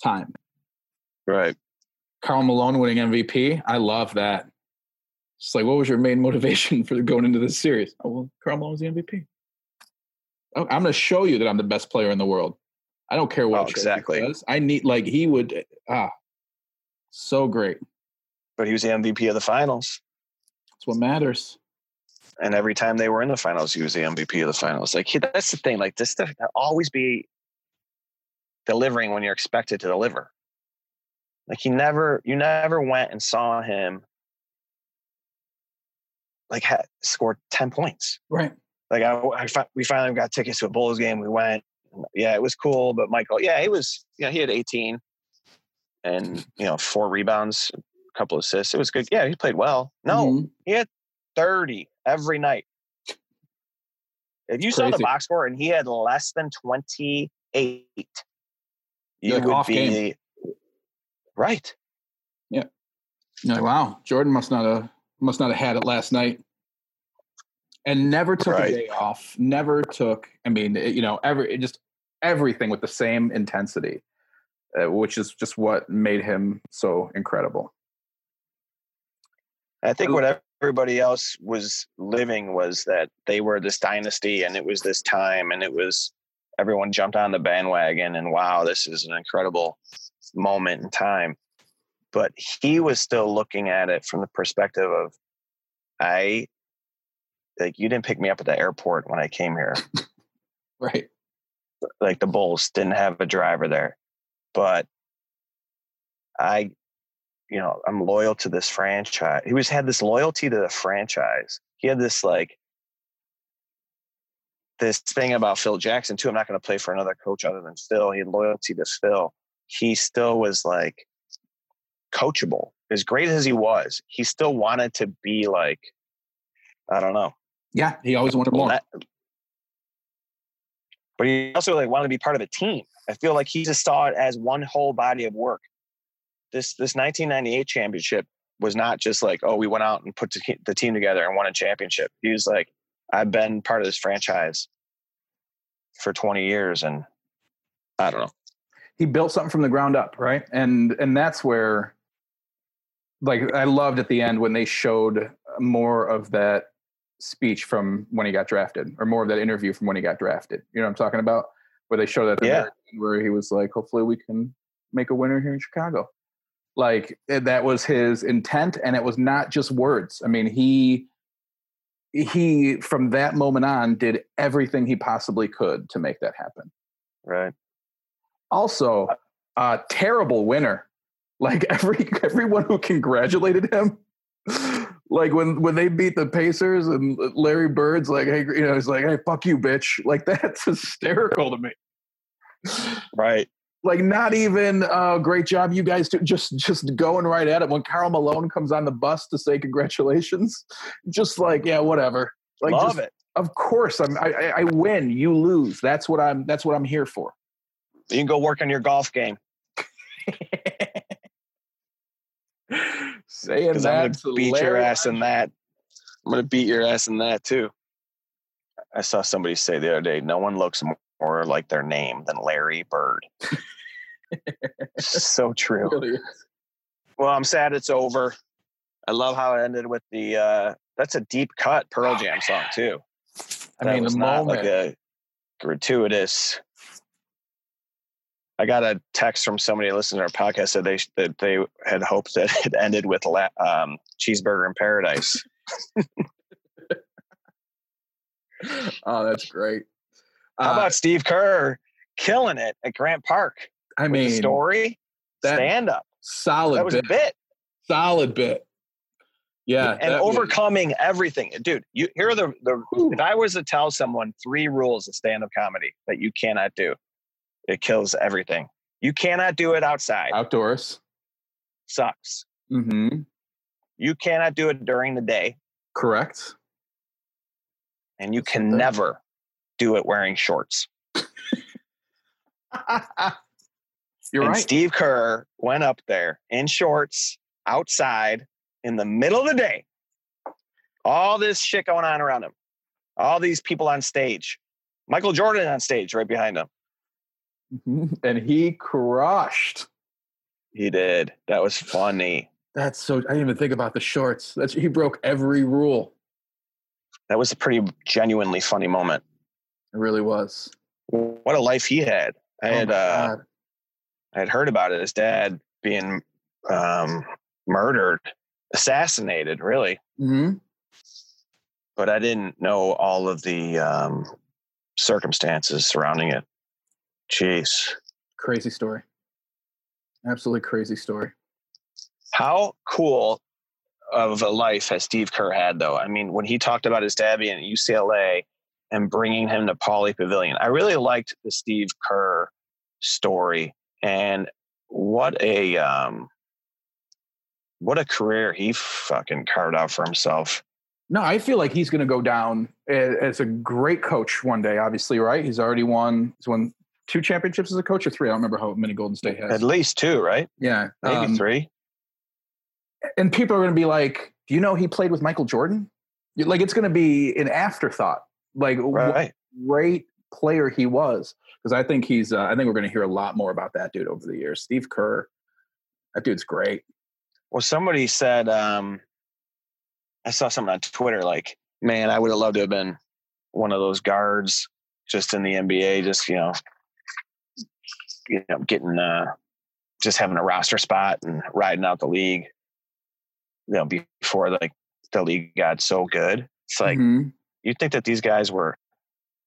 time. Right. Karl Malone winning MVP. I love that. It's like, what was your main motivation for going into this series? Oh, well, Karl Malone was the MVP. Oh, I'm going to show you that I'm the best player in the world. I don't care what oh, exactly. Does. I need like he would. Ah, so great. But he was the MVP of the finals. That's what matters. And every time they were in the finals, he was the MVP of the finals. Like he, that's the thing. Like this stuff always be delivering when you're expected to deliver. Like he never, you never went and saw him like had scored 10 points. Right. Like I, I, we finally got tickets to a Bulls game. We went, yeah, it was cool. But Michael, yeah, he was, you know, he had 18 and, you know, four rebounds, a couple assists. It was good. Yeah, he played well. No, mm-hmm. he had 30 every night. If you saw the box score and he had less than 28, you like would be game. right. Yeah. Like, wow, Jordan must not have must not have had it last night. And never took right. a day off. Never took. I mean, it, you know, every just everything with the same intensity, uh, which is just what made him so incredible. I think what everybody else was living was that they were this dynasty and it was this time and it was everyone jumped on the bandwagon and wow, this is an incredible moment in time. But he was still looking at it from the perspective of, I, like, you didn't pick me up at the airport when I came here. right. Like the Bulls didn't have a driver there. But I, you know, I'm loyal to this franchise. He was had this loyalty to the franchise. He had this like this thing about Phil Jackson too. I'm not going to play for another coach other than Phil. He had loyalty to Phil. He still was like coachable. As great as he was, he still wanted to be like, I don't know. Yeah, he always wanted more. But he also like wanted to be part of a team. I feel like he just saw it as one whole body of work. This this 1998 championship was not just like, oh, we went out and put the team together and won a championship. He was like, I've been part of this franchise for 20 years and I don't know. He built something from the ground up, right? And and that's where like I loved at the end when they showed more of that speech from when he got drafted or more of that interview from when he got drafted. You know what I'm talking about? where they showed that Yeah. where he was like, hopefully we can make a winner here in Chicago. Like eh, that was his intent, and it was not just words. I mean, he he from that moment on did everything he possibly could to make that happen. Right. Also, a terrible winner. Like every everyone who congratulated him, like when when they beat the Pacers and Larry Bird's like, hey, you know, he's like, hey, fuck you, bitch. Like that's hysterical to me. Right. Like not even uh, great job, you guys. Do. Just just going right at it. When Karl Malone comes on the bus to say congratulations, just like yeah, whatever. Like Love just, it. Of course, I'm. I, I I win. You lose. That's what I'm. That's what I'm here for. You can go work on your golf game. Saying Because I'm that gonna beat your ass in that. I'm gonna beat your ass in that too. I saw somebody say the other day, no one looks more like their name than Larry Bird. so true. Really. Well, I'm sad it's over. I love how it ended with the uh that's a deep cut Pearl Jam song too. I That mean, was the not moment. like a gratuitous. I got a text from somebody listening to our podcast said they that they had hoped that it ended with la- um, cheeseburger in paradise. oh, that's great. How Uh, about Steve Kerr killing it at Grant Park? I mean, story, stand up. solid That was a bit, bit, solid bit. Yeah, and that was- overcoming everything, dude. You here are the the. Whew. If I was to tell someone three rules of stand up comedy that you cannot do, it kills everything. You cannot do it outside. outdoors. Sucks. Mm-hmm. You cannot do it during the day, Correct. and you That's can never do it wearing shorts. You're and right. Steve Kerr went up there in shorts outside in the middle of the day. All this shit going on around him. All these people on stage. Michael Jordan on stage right behind him. And he crushed. He did. That was funny. That's so. I didn't even think about the shorts. That's he broke every rule. That was a pretty genuinely funny moment. It really was. What a life he had. I Oh had uh, I had heard about it. His dad being um, murdered, assassinated, really. Mhm. But I didn't know all of the um, circumstances surrounding it. Jeez. Crazy story. Absolutely crazy story. How cool of a life has Steve Kerr had, though? I mean, when he talked about his dad being at UCLA and bringing him to Pauley Pavilion, I really liked the Steve Kerr story and what a um, what a career he fucking carved out for himself. No, I feel like he's going to go down as a great coach one day. Obviously, right? He's already won. He's won two championships as a coach, or three. I don't remember how many Golden State has. At least two, right? yeah, Maybe um, three. and people are going to be like, "Do you know he played with Michael Jordan?" Like it's going to be an afterthought. Like Right. great player he was, because I think he's. Uh, I think we're going to hear a lot more about that dude over the years. Steve Kerr, that dude's great. Well, somebody said, um, I saw something on Twitter like, man, I would have loved to have been one of those guards just in the NBA, just, you know, you know, getting, uh, just having a roster spot and riding out the league, you know, before like the league got so good. It's like, Mhm. You'd think that these guys were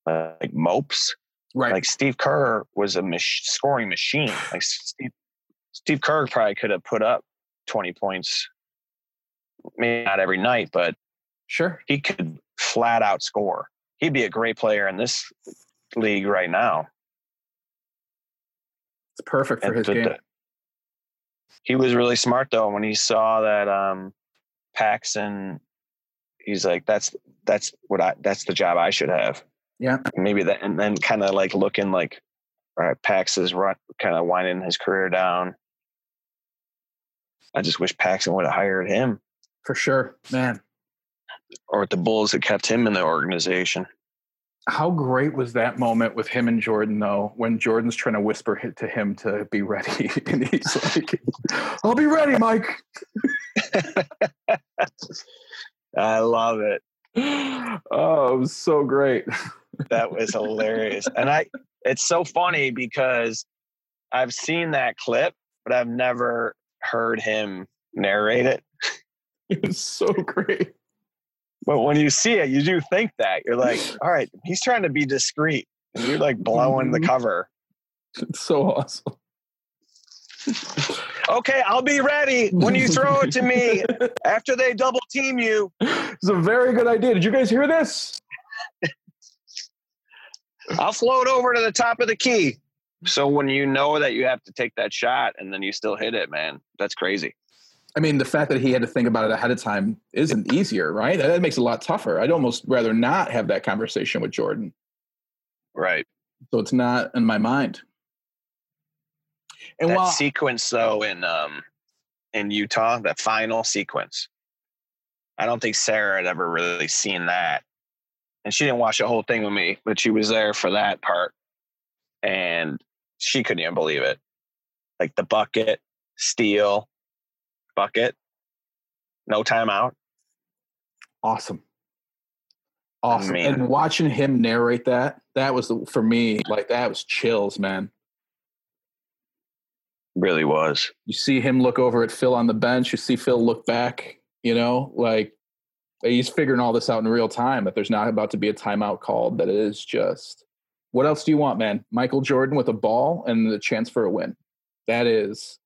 uh, like mopes. right? Like Steve Kerr was a mach- scoring machine. Like Steve, Steve Kerr probably could have put up 20 points, maybe not every night, but sure. he could flat out score. He'd be a great player in this league right now. It's perfect for And his the- game. the- he was really smart though when he saw that um, Paxson. He's like, that's that's what I that's the job I should have. Yeah. maybe that, and then kind of like looking like, all right, Pax is run, kind of winding his career down. I just wish Paxson would have hired him, For sure, man. or the Bulls had kept him in the organization. How great was that moment with him and Jordan, though, when Jordan's trying to whisper hi- to him to be ready, and he's like, "I'll be ready, Mike." I love it. oh, it was so great. That was hilarious. And I, it's so funny because I've seen that clip, but I've never heard him narrate it. It's so great. But when you see it, you do think that. You're like, all right, he's trying to be discreet. And you're like blowing the Mhm. cover. It's so awesome. Okay, I'll be ready when you throw it to me after they double team you. It's a very good idea. Did you guys hear this? I'll float over to the top of the key. So when you know that you have to take that shot and then you still hit it, man, that's crazy. I mean, the fact that he had to think about it ahead of time isn't easier, right? That makes it a lot tougher. I'd almost rather not have that conversation with Jordan. Right. So it's not in my mind. And that while sequence though in um in Utah, that final sequence. I don't think Sarah had ever really seen that. And she didn't watch the whole thing with me, but she was there for that part. And she couldn't even believe it. Like the bucket, steel, bucket, no timeout. awesome. Awesome. mean- and watching him narrate that, that was the, for me, like that was chills, man. Really was. You see him look over at Phil on the bench. You see Phil look back, you know, like he's figuring all this out in real time that there's not about to be a timeout called, that it is just what else do you want, man? Michael Jordan with a ball and the chance for a win. That is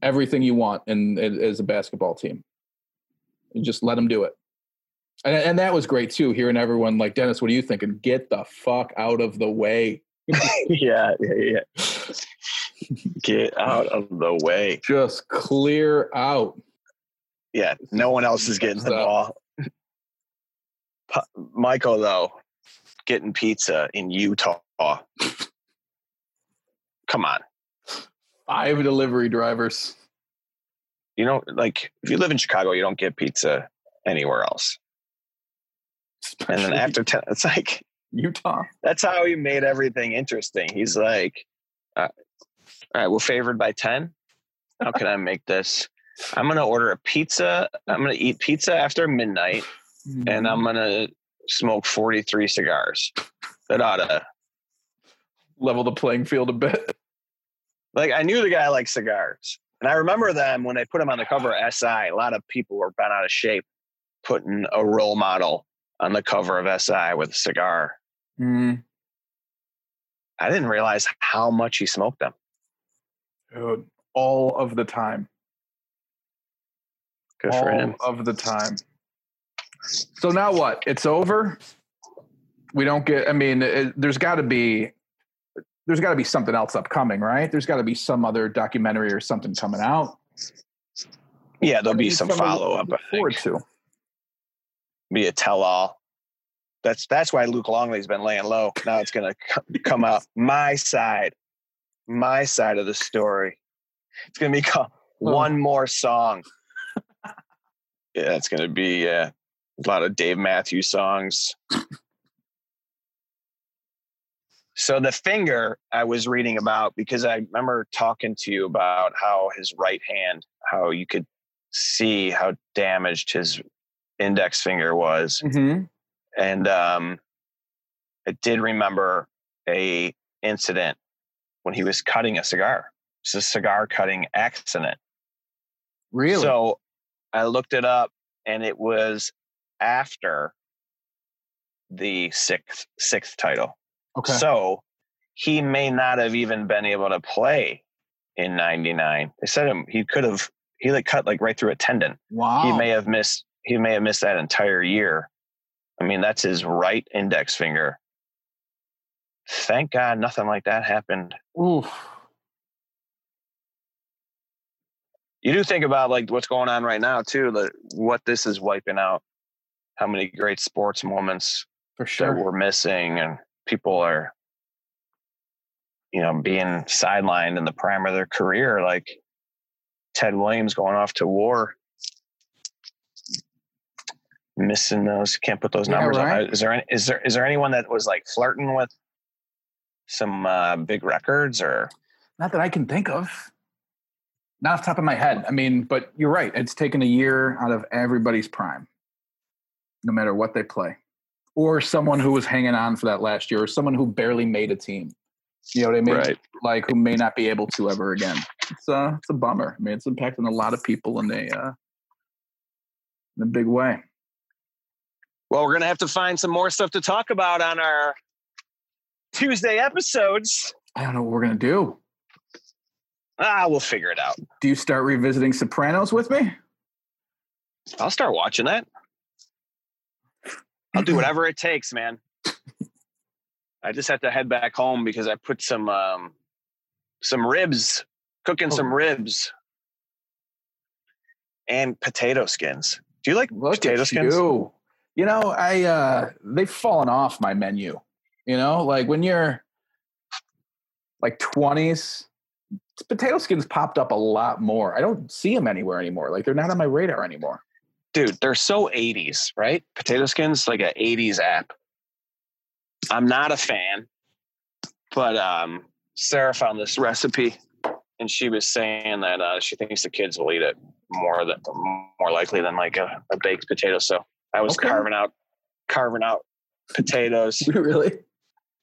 everything you want in, in as a basketball team. You just let him do it. And, and that was great too, hearing everyone like, Dennis, what are you thinking? Get the fuck out of the way. yeah, yeah, yeah. Get out of the way. Just clear out. Yeah, no one else is getting the ball. Michael, though, getting pizza in Utah. Come on. Five delivery drivers. You know, like if you live in Chicago, you don't get pizza anywhere else. And then after 10, it's like, Utah. that's how he made everything interesting. He's like, uh, all right, we're favored by 10. How can I make this? I'm going to order a pizza. I'm going to eat pizza after midnight. and I'm gonna smoke 43 cigars. That oughta level the playing field a bit. like I knew the guy liked cigars. And I remember them when they put him on the cover of SI. A lot of people were bent out of shape putting a role model on the cover of SI with a cigar. Mm, I didn't realize how much he smoked them. Dude, all of the time. Good all for him. of the time. So now what? It's over. We don't get. I mean, it, there's got to be. There's got to be something else upcoming, right? There's got to be some other documentary or something coming out. Yeah, there'll be some follow up. Forward to. Be a tell all. That's that's why Luke Longley's been laying low. Now it's gonna come out my side, my side of the story. It's gonna be called one more song. yeah, it's gonna be uh, a lot of Dave Matthews songs. so the finger I was reading about because I remember talking to you about how his right hand, how you could see how damaged his index finger was Mm-hmm. and um, I did remember a incident when he was cutting a cigar. It's a cigar cutting accident. Really? So I looked it up, and it was after the sixth sixth title. okay. So he may not have even been able to play in '99. They said him he could have he like cut like right through a tendon wow. he may have missed he may have missed that entire year i mean that's his right index finger thank god nothing like that happened Oof. you do think about like what's going on right now too the, what this is wiping out how many great sports moments For that we're missing and people are you know being sidelined in the prime of their career like ted williams going off to war missing those can't put those Yeah, numbers right. up is there any, is there is there anyone that was like flirting with some uh, big records or Not that I can think of. Not off the top of my head. I mean, but you're right. It's taken a year out of everybody's prime, no matter what they play, or someone who was hanging on for that last year, or someone who barely made a team. You know what I mean? Right. Like who may not be able to ever again. It's uh it's a bummer. I mean, it's impacting a lot of people in a uh, in a big way. Well, we're gonna have to find some more stuff to talk about on our Tuesday episodes. I don't know what we're gonna do. Ah, we'll figure it out. Do you start revisiting Sopranos with me? I'll start watching that. I'll do whatever it takes, man. I just have to head back home because I put some um, some ribs, cooking Oh. some ribs, and potato skins. Do you like Look potato skins? you. You know, I uh they've fallen off my menu. You know, like when you're like 20s, potato skins popped up a lot more. I don't see them anywhere anymore. Like they're not on my radar anymore. Dude, they're so 80s, right? Potato skins like an 80s app. I'm not a fan, but um, Sarah found this recipe and she was saying that uh, she thinks the kids will eat it more than more likely than like a, a baked potato. So I was Okay. carving out carving out potatoes really?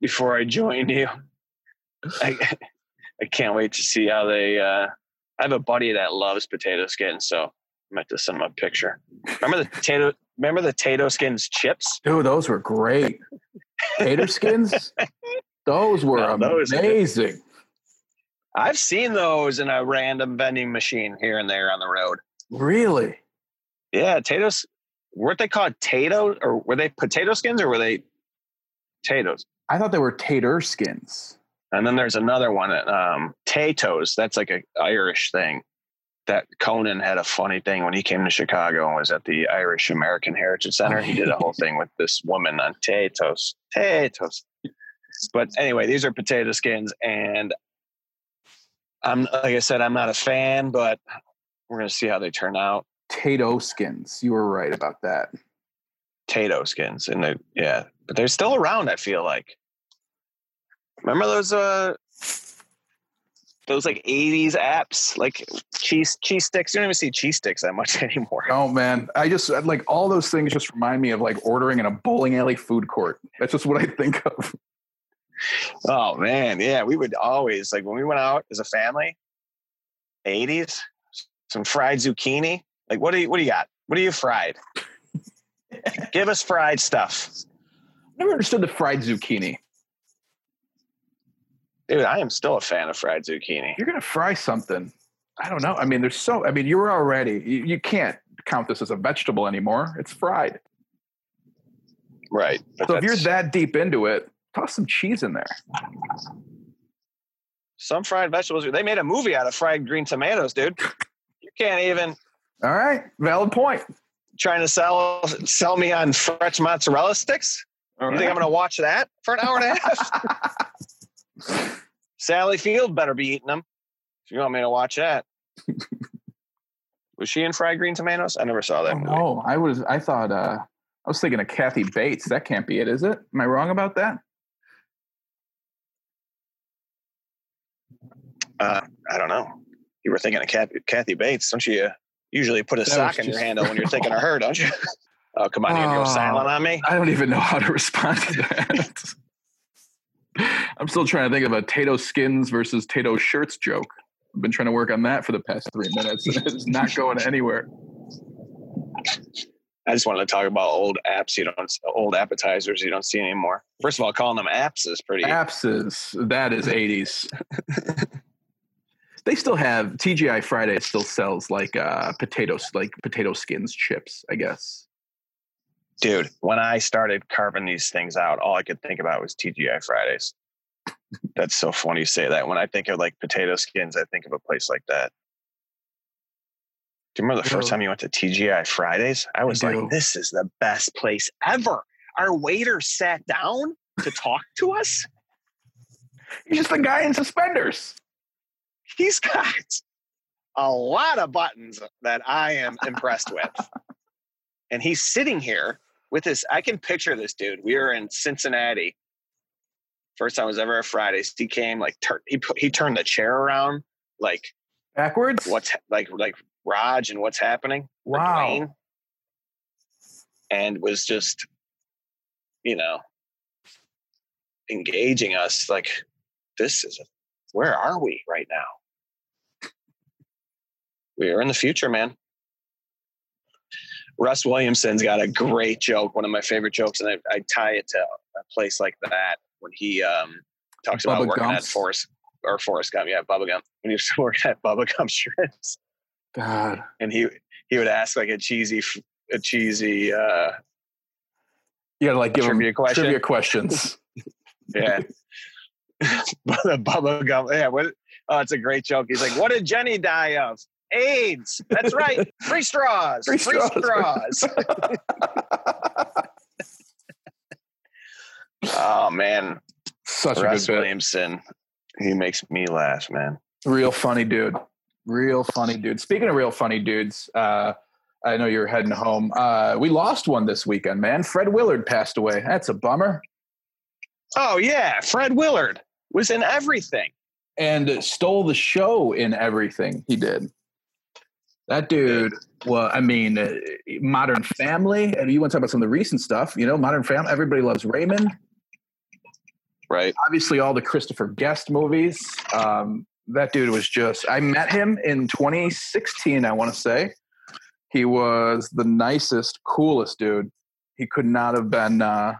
Before I joined you. I, I can't wait to see how they. Uh, I have a buddy that loves potato skins, so I meant to send him a picture. Remember the potato? Remember the potato skins chips? Dude, those were great. Tater skins? Those were No, those- amazing. I've seen those in a random vending machine here and there on the road. Really? Yeah, potatoes. Weren't they called tato, or were they potato skins, or were they potatoes? I thought they were tater skins. And then there's another one, um, Tatoes. That's like a Irish thing. That Conan had a funny thing when he came to Chicago and was at the Irish American Heritage Center. He did a whole thing with this woman on Tatoes. Tatoes. But anyway, these are potato skins, and I'm like I said, I'm not a fan, but we're gonna see how they turn out. Tato skins. You were right about that. Tato skins, and they yeah, but they're still around. I feel like. Remember those uh those like 80s apps? Like cheese cheese sticks? You don't even see cheese sticks that much anymore. Oh man, I just like all those things just remind me of like ordering in a bowling alley food court. That's just what I think of. oh man. Yeah we would always like when we went out as a family 80s some fried zucchini. Like what do you what do you got? What do you fried? Give us fried stuff. I Never understood the fried zucchini. Dude i am still a fan of fried zucchini you're gonna fry something, I don't know. I mean, there's so. I mean, you're already. You, you can't count this as a vegetable anymore. It's fried. right So if you're that deep into it, toss some cheese in there. some fried vegetables they made a movie out of fried green tomatoes dude you can't even All right, valid point. trying to sell sell me on fresh mozzarella sticks All you think i'm gonna watch that for an hour and a half sally field better be eating them if you want me to watch that was she in fried green tomatoes i never saw that Oh, I was. I thought. uh I was thinking of Kathy Bates. That can't be it, is it? Am I wrong about that? uh, i don't know you were thinking of kathy, kathy bates don't you uh, usually put a That sock in your handle when you're thinking of her don't you oh come on you gonna go Oh. silent on me I don't even know how to respond to that. I'm still trying to think of a Tato skins versus Tato shirts joke. I've been trying to work on that for the past three minutes, and it's not going anywhere. I just wanted to talk about old apps you don't, old appetizers you don't see anymore. First of all, calling them apps is pretty. Apps is that is 80s. they still have TGI Friday still sells like uh potatoes like potato skins chips, I guess. Dude, when I started carving these things out, all I could think about was TGI Fridays. That's so funny you say that. When I think of like potato skins, I think of a place like that. Do you remember the first time you went to TGI Fridays? I was do. like, this is the best place ever. Our waiter sat down to talk to us. He's just a guy in suspenders. He's got a lot of buttons that I am impressed with. And he's sitting here with this. I can picture this dude. We were in Cincinnati. First time was ever at Fridays. He came like tur- he put, he turned the chair around like Backwards? what's like like Raj and what's happening. Wow. And was just you know engaging us like this is a, where are we right now? We are in the future, man. Russ Williamson's got a great joke, one of my favorite jokes, and I, I tie it to a place like that when he um, talks Bubba about working Gump's? at Forrest or Forrest Gump, yeah, Bubba Gump. When he was working at Bubba Gump Shrimps, God. and he he would ask like a cheesy a cheesy uh, You gotta like give Trivia them question? trivia questions. yeah. Bubba Bubba Gump, yeah. What? Oh, it's a great joke. He's like, "What did Jenny die of?" AIDS. That's right. Free straws. Free Free, straws. straws. Oh man, Such a Russ good bit. Williamson. He makes me laugh, man. Real funny dude. Real funny dude. Speaking of real funny dudes, uh, I know you're heading home. Uh, we lost one this weekend, man. Fred Willard passed away. That's a bummer. Oh yeah, Fred Willard was in everything. And stole the show in everything he did. That dude, well, I mean, uh, Modern Family. And you want to talk about some of the recent stuff, you know, Modern Family. Everybody loves Raymond. Right. obviously all the Christopher Guest movies. Um, that dude was just. I met him in 2016. I want to say he was the nicest, coolest dude. He could not have been. Uh,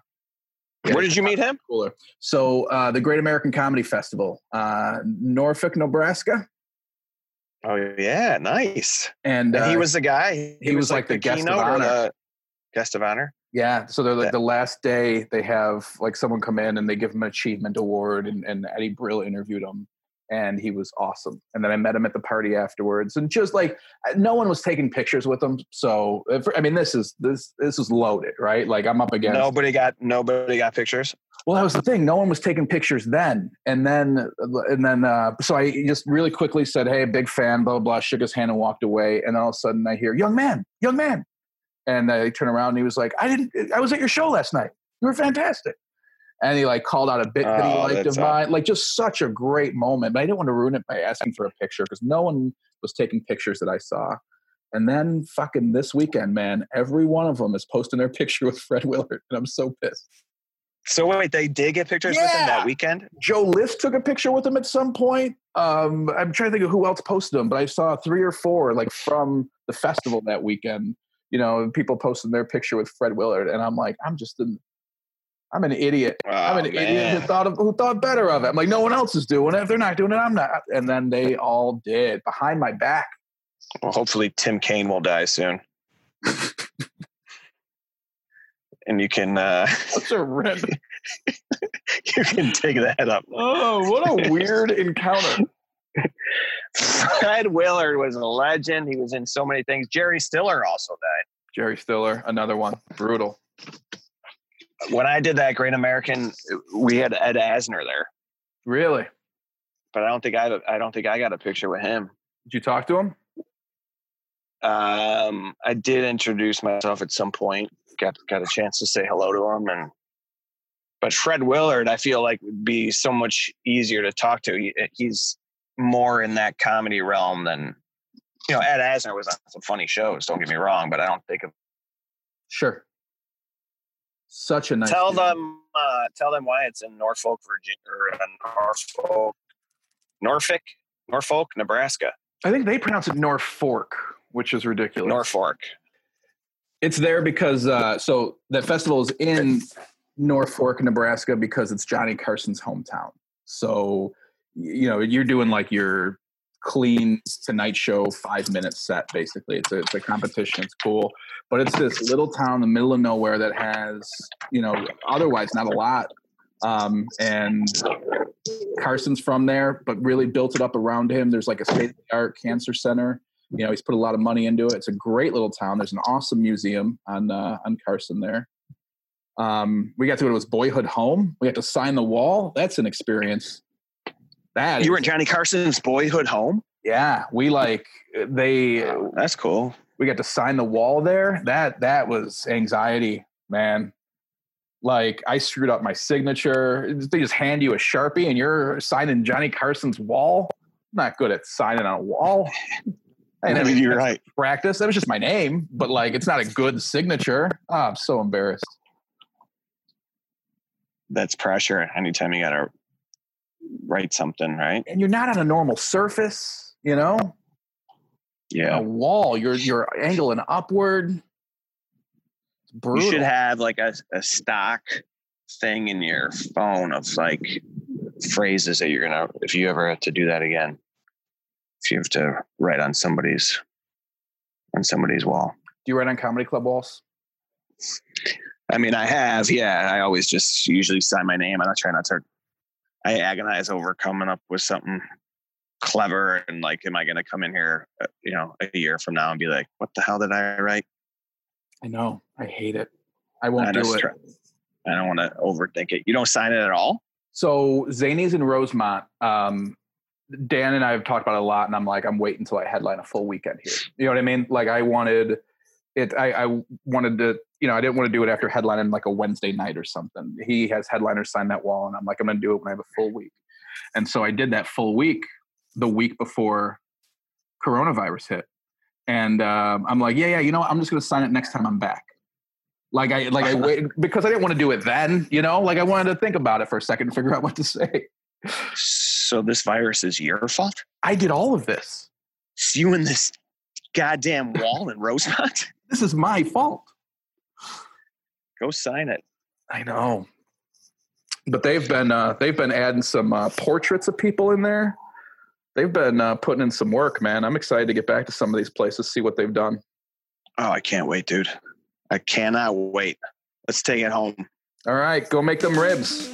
yeah, Where did you meet him? Cooler. So uh, the Great American Comedy Festival, uh, Norfolk, Nebraska, Oh yeah, nice. and, And he uh, was the guy. he was like the guest of honor. the guest of honor. Yeah, so they're like Yeah. the last day they have like someone come in and they give him an achievement award, and, and Eddie Brill interviewed him, and he was awesome. And then I met him at the party afterwards, and just like no one was taking pictures with him. So if, I mean, this is this this is loaded, right? Like I'm up against. Nobody got nobody got pictures. Well, that was the thing. No one was taking pictures then, and then and then uh, so I just really quickly said, "Hey, big fan." Blah blah. blah shook his hand and walked away, and all of a sudden I hear, "Young man, young man," and I turn around and he was like, "I didn't. I was at your show last night. You were fantastic." And he like called out a bit that he Oh, liked of mine, like just such a great moment. But I didn't want to ruin it by asking for a picture because no one was taking pictures that I saw. And then fucking this weekend, man, every one of them is posting their picture with Fred Willard, and I'm so pissed. So wait, they did get pictures with him that weekend. Joe List took a picture with him at some point. Um, I'm trying to think of who else posted them, but I saw three or four like from the festival that weekend. You know, people posting their picture with Fred Willard, and I'm like, I'm just an, I'm an idiot. I'm an Oh, idiot who thought of, who thought better of it. I'm like, no one else is doing it. If they're not doing it, I'm not. And then they all did behind my back. Well, hopefully Tim Kaine will die soon. and you can uh, Such a random. you can take that up. Oh, what a weird encounter. Fred Willard was a legend. He was in so many things. Jerry Stiller also died. Jerry Stiller, another one, brutal. When I did that Great American, we had Ed Asner there, Really? but I don't think I I don't think I got a picture with him. Did you talk to him? Um, I did introduce myself at some point. Got got a chance to say hello to him, and but Fred Willard, I feel like would be so much easier to talk to. He, he's more in that comedy realm than you know. Ed Asner was on some funny shows. Don't get me wrong, but I don't think of. Sure. Such a nice. tell dude. them, uh, tell them why it's in Norfolk, Virginia, or uh, Norfolk, Norfolk, Norfolk, Nebraska, I think they pronounce it Norfolk, which is ridiculous. Norfolk. It's there because uh, so the festival is in Norfolk, Nebraska, because it's Johnny Carson's hometown. So you know you're doing like your clean Tonight Show five minute set. Basically, it's a, it's a competition. It's cool, but it's this little town in the middle of nowhere that has you know otherwise not a lot. Um, and Carson's from there, but really built it up around him. There's like a state of the art cancer center. You know, he's put a lot of money into it. It's a great little town. There's an awesome museum on uh, on Carson there. Um, we got to go to his boyhood home. We got to sign the wall. That's an experience. That You were at Johnny Carson's boyhood home. yeah. We like they That's cool. we got to sign the wall there. That that was anxiety, man. Like I screwed up my signature. They just hand you a sharpie and you're signing Johnny Carson's wall. I'm not good at signing on a wall. I I mean, you're right. practice. That was just my name, but like it's not a good signature. Oh, I'm so embarrassed. That's pressure. Anytime you got to write something, right? and you're not on a normal surface, you know, Yeah. a wall. You're you're angling upward. You should have like a, a stock thing in your phone of like phrases that you're gonna if you ever have to do that again. If you have to write on somebody's on somebody's wall. Do you write on comedy club walls? I mean, I have, yeah. I always just usually sign my name. I try not to. I agonize over coming up with something clever and like, am I going to come in here, uh, you know, a year from now and be like, what the hell did I write? I know. I hate it. I won't I do it. try- I don't want to overthink it. You don't sign it at all. So Zanies in Rosemont, um, Dan and I have talked about it a lot, and I'm like, I'm waiting until I headline a full weekend here. You know what I mean? Like I wanted it. I, I wanted to. You know, I didn't want to do it after headlining like a Wednesday night or something. He has headliners sign that wall, and I'm like, I'm going to do it when I have a full week. And so I did that full week the week before coronavirus hit, and um, I'm like, yeah, yeah. You know, what? I'm just going to sign it next time I'm back. Like I like I wait because I didn't want to do it then. You know, like I wanted to think about it for a second and figure out what to say. So this virus is your fault. I did all of this. It's you and this goddamn wall in Rosemont. This is my fault. Go sign it. I know. But they've been uh, they've been adding some uh, portraits of people in there. They've been uh, putting in some work, man. I'm excited to get back to some of these places, see what they've done. Oh, I can't wait, dude. I cannot wait. Let's take it home. All right, go make them ribs.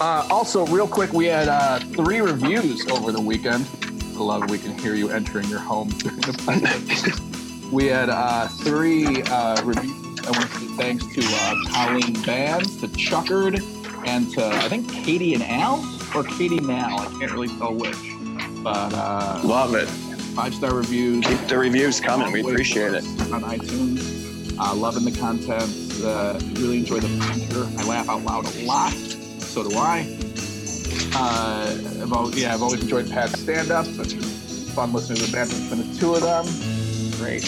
Uh, also, real quick, we had uh, three reviews over the weekend. I love. We can hear you entering your home during the podcast. We had uh, three uh, reviews. I want to say thanks to uh, Colleen Bands, to Chuckard, and to I think Katie and Al or Katie Now. I can't really tell which. But uh, Love it. five star reviews Keep the reviews coming. We appreciate it. on iTunes. Uh, loving the content. Uh, really enjoy the banter. I laugh out loud a lot. So do I. Uh, I've always, yeah, I've always enjoyed Pat's stand-up. It's fun listening to the banter between the two of them. Great.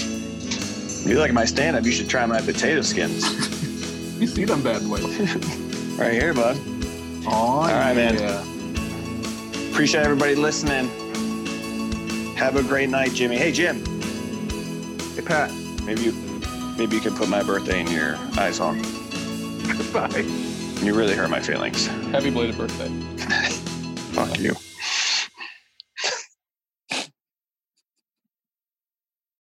You like my stand up, you should try my potato skins. You see them bad boys. right here, bud. Oh, right, man. Appreciate everybody listening. Have a great night, Jimmy. Hey, Jim. Hey, Pat. Maybe you, maybe you can put my birthday in your iPhone. Goodbye. You really hurt my feelings. Happy belated birthday. Fuck you.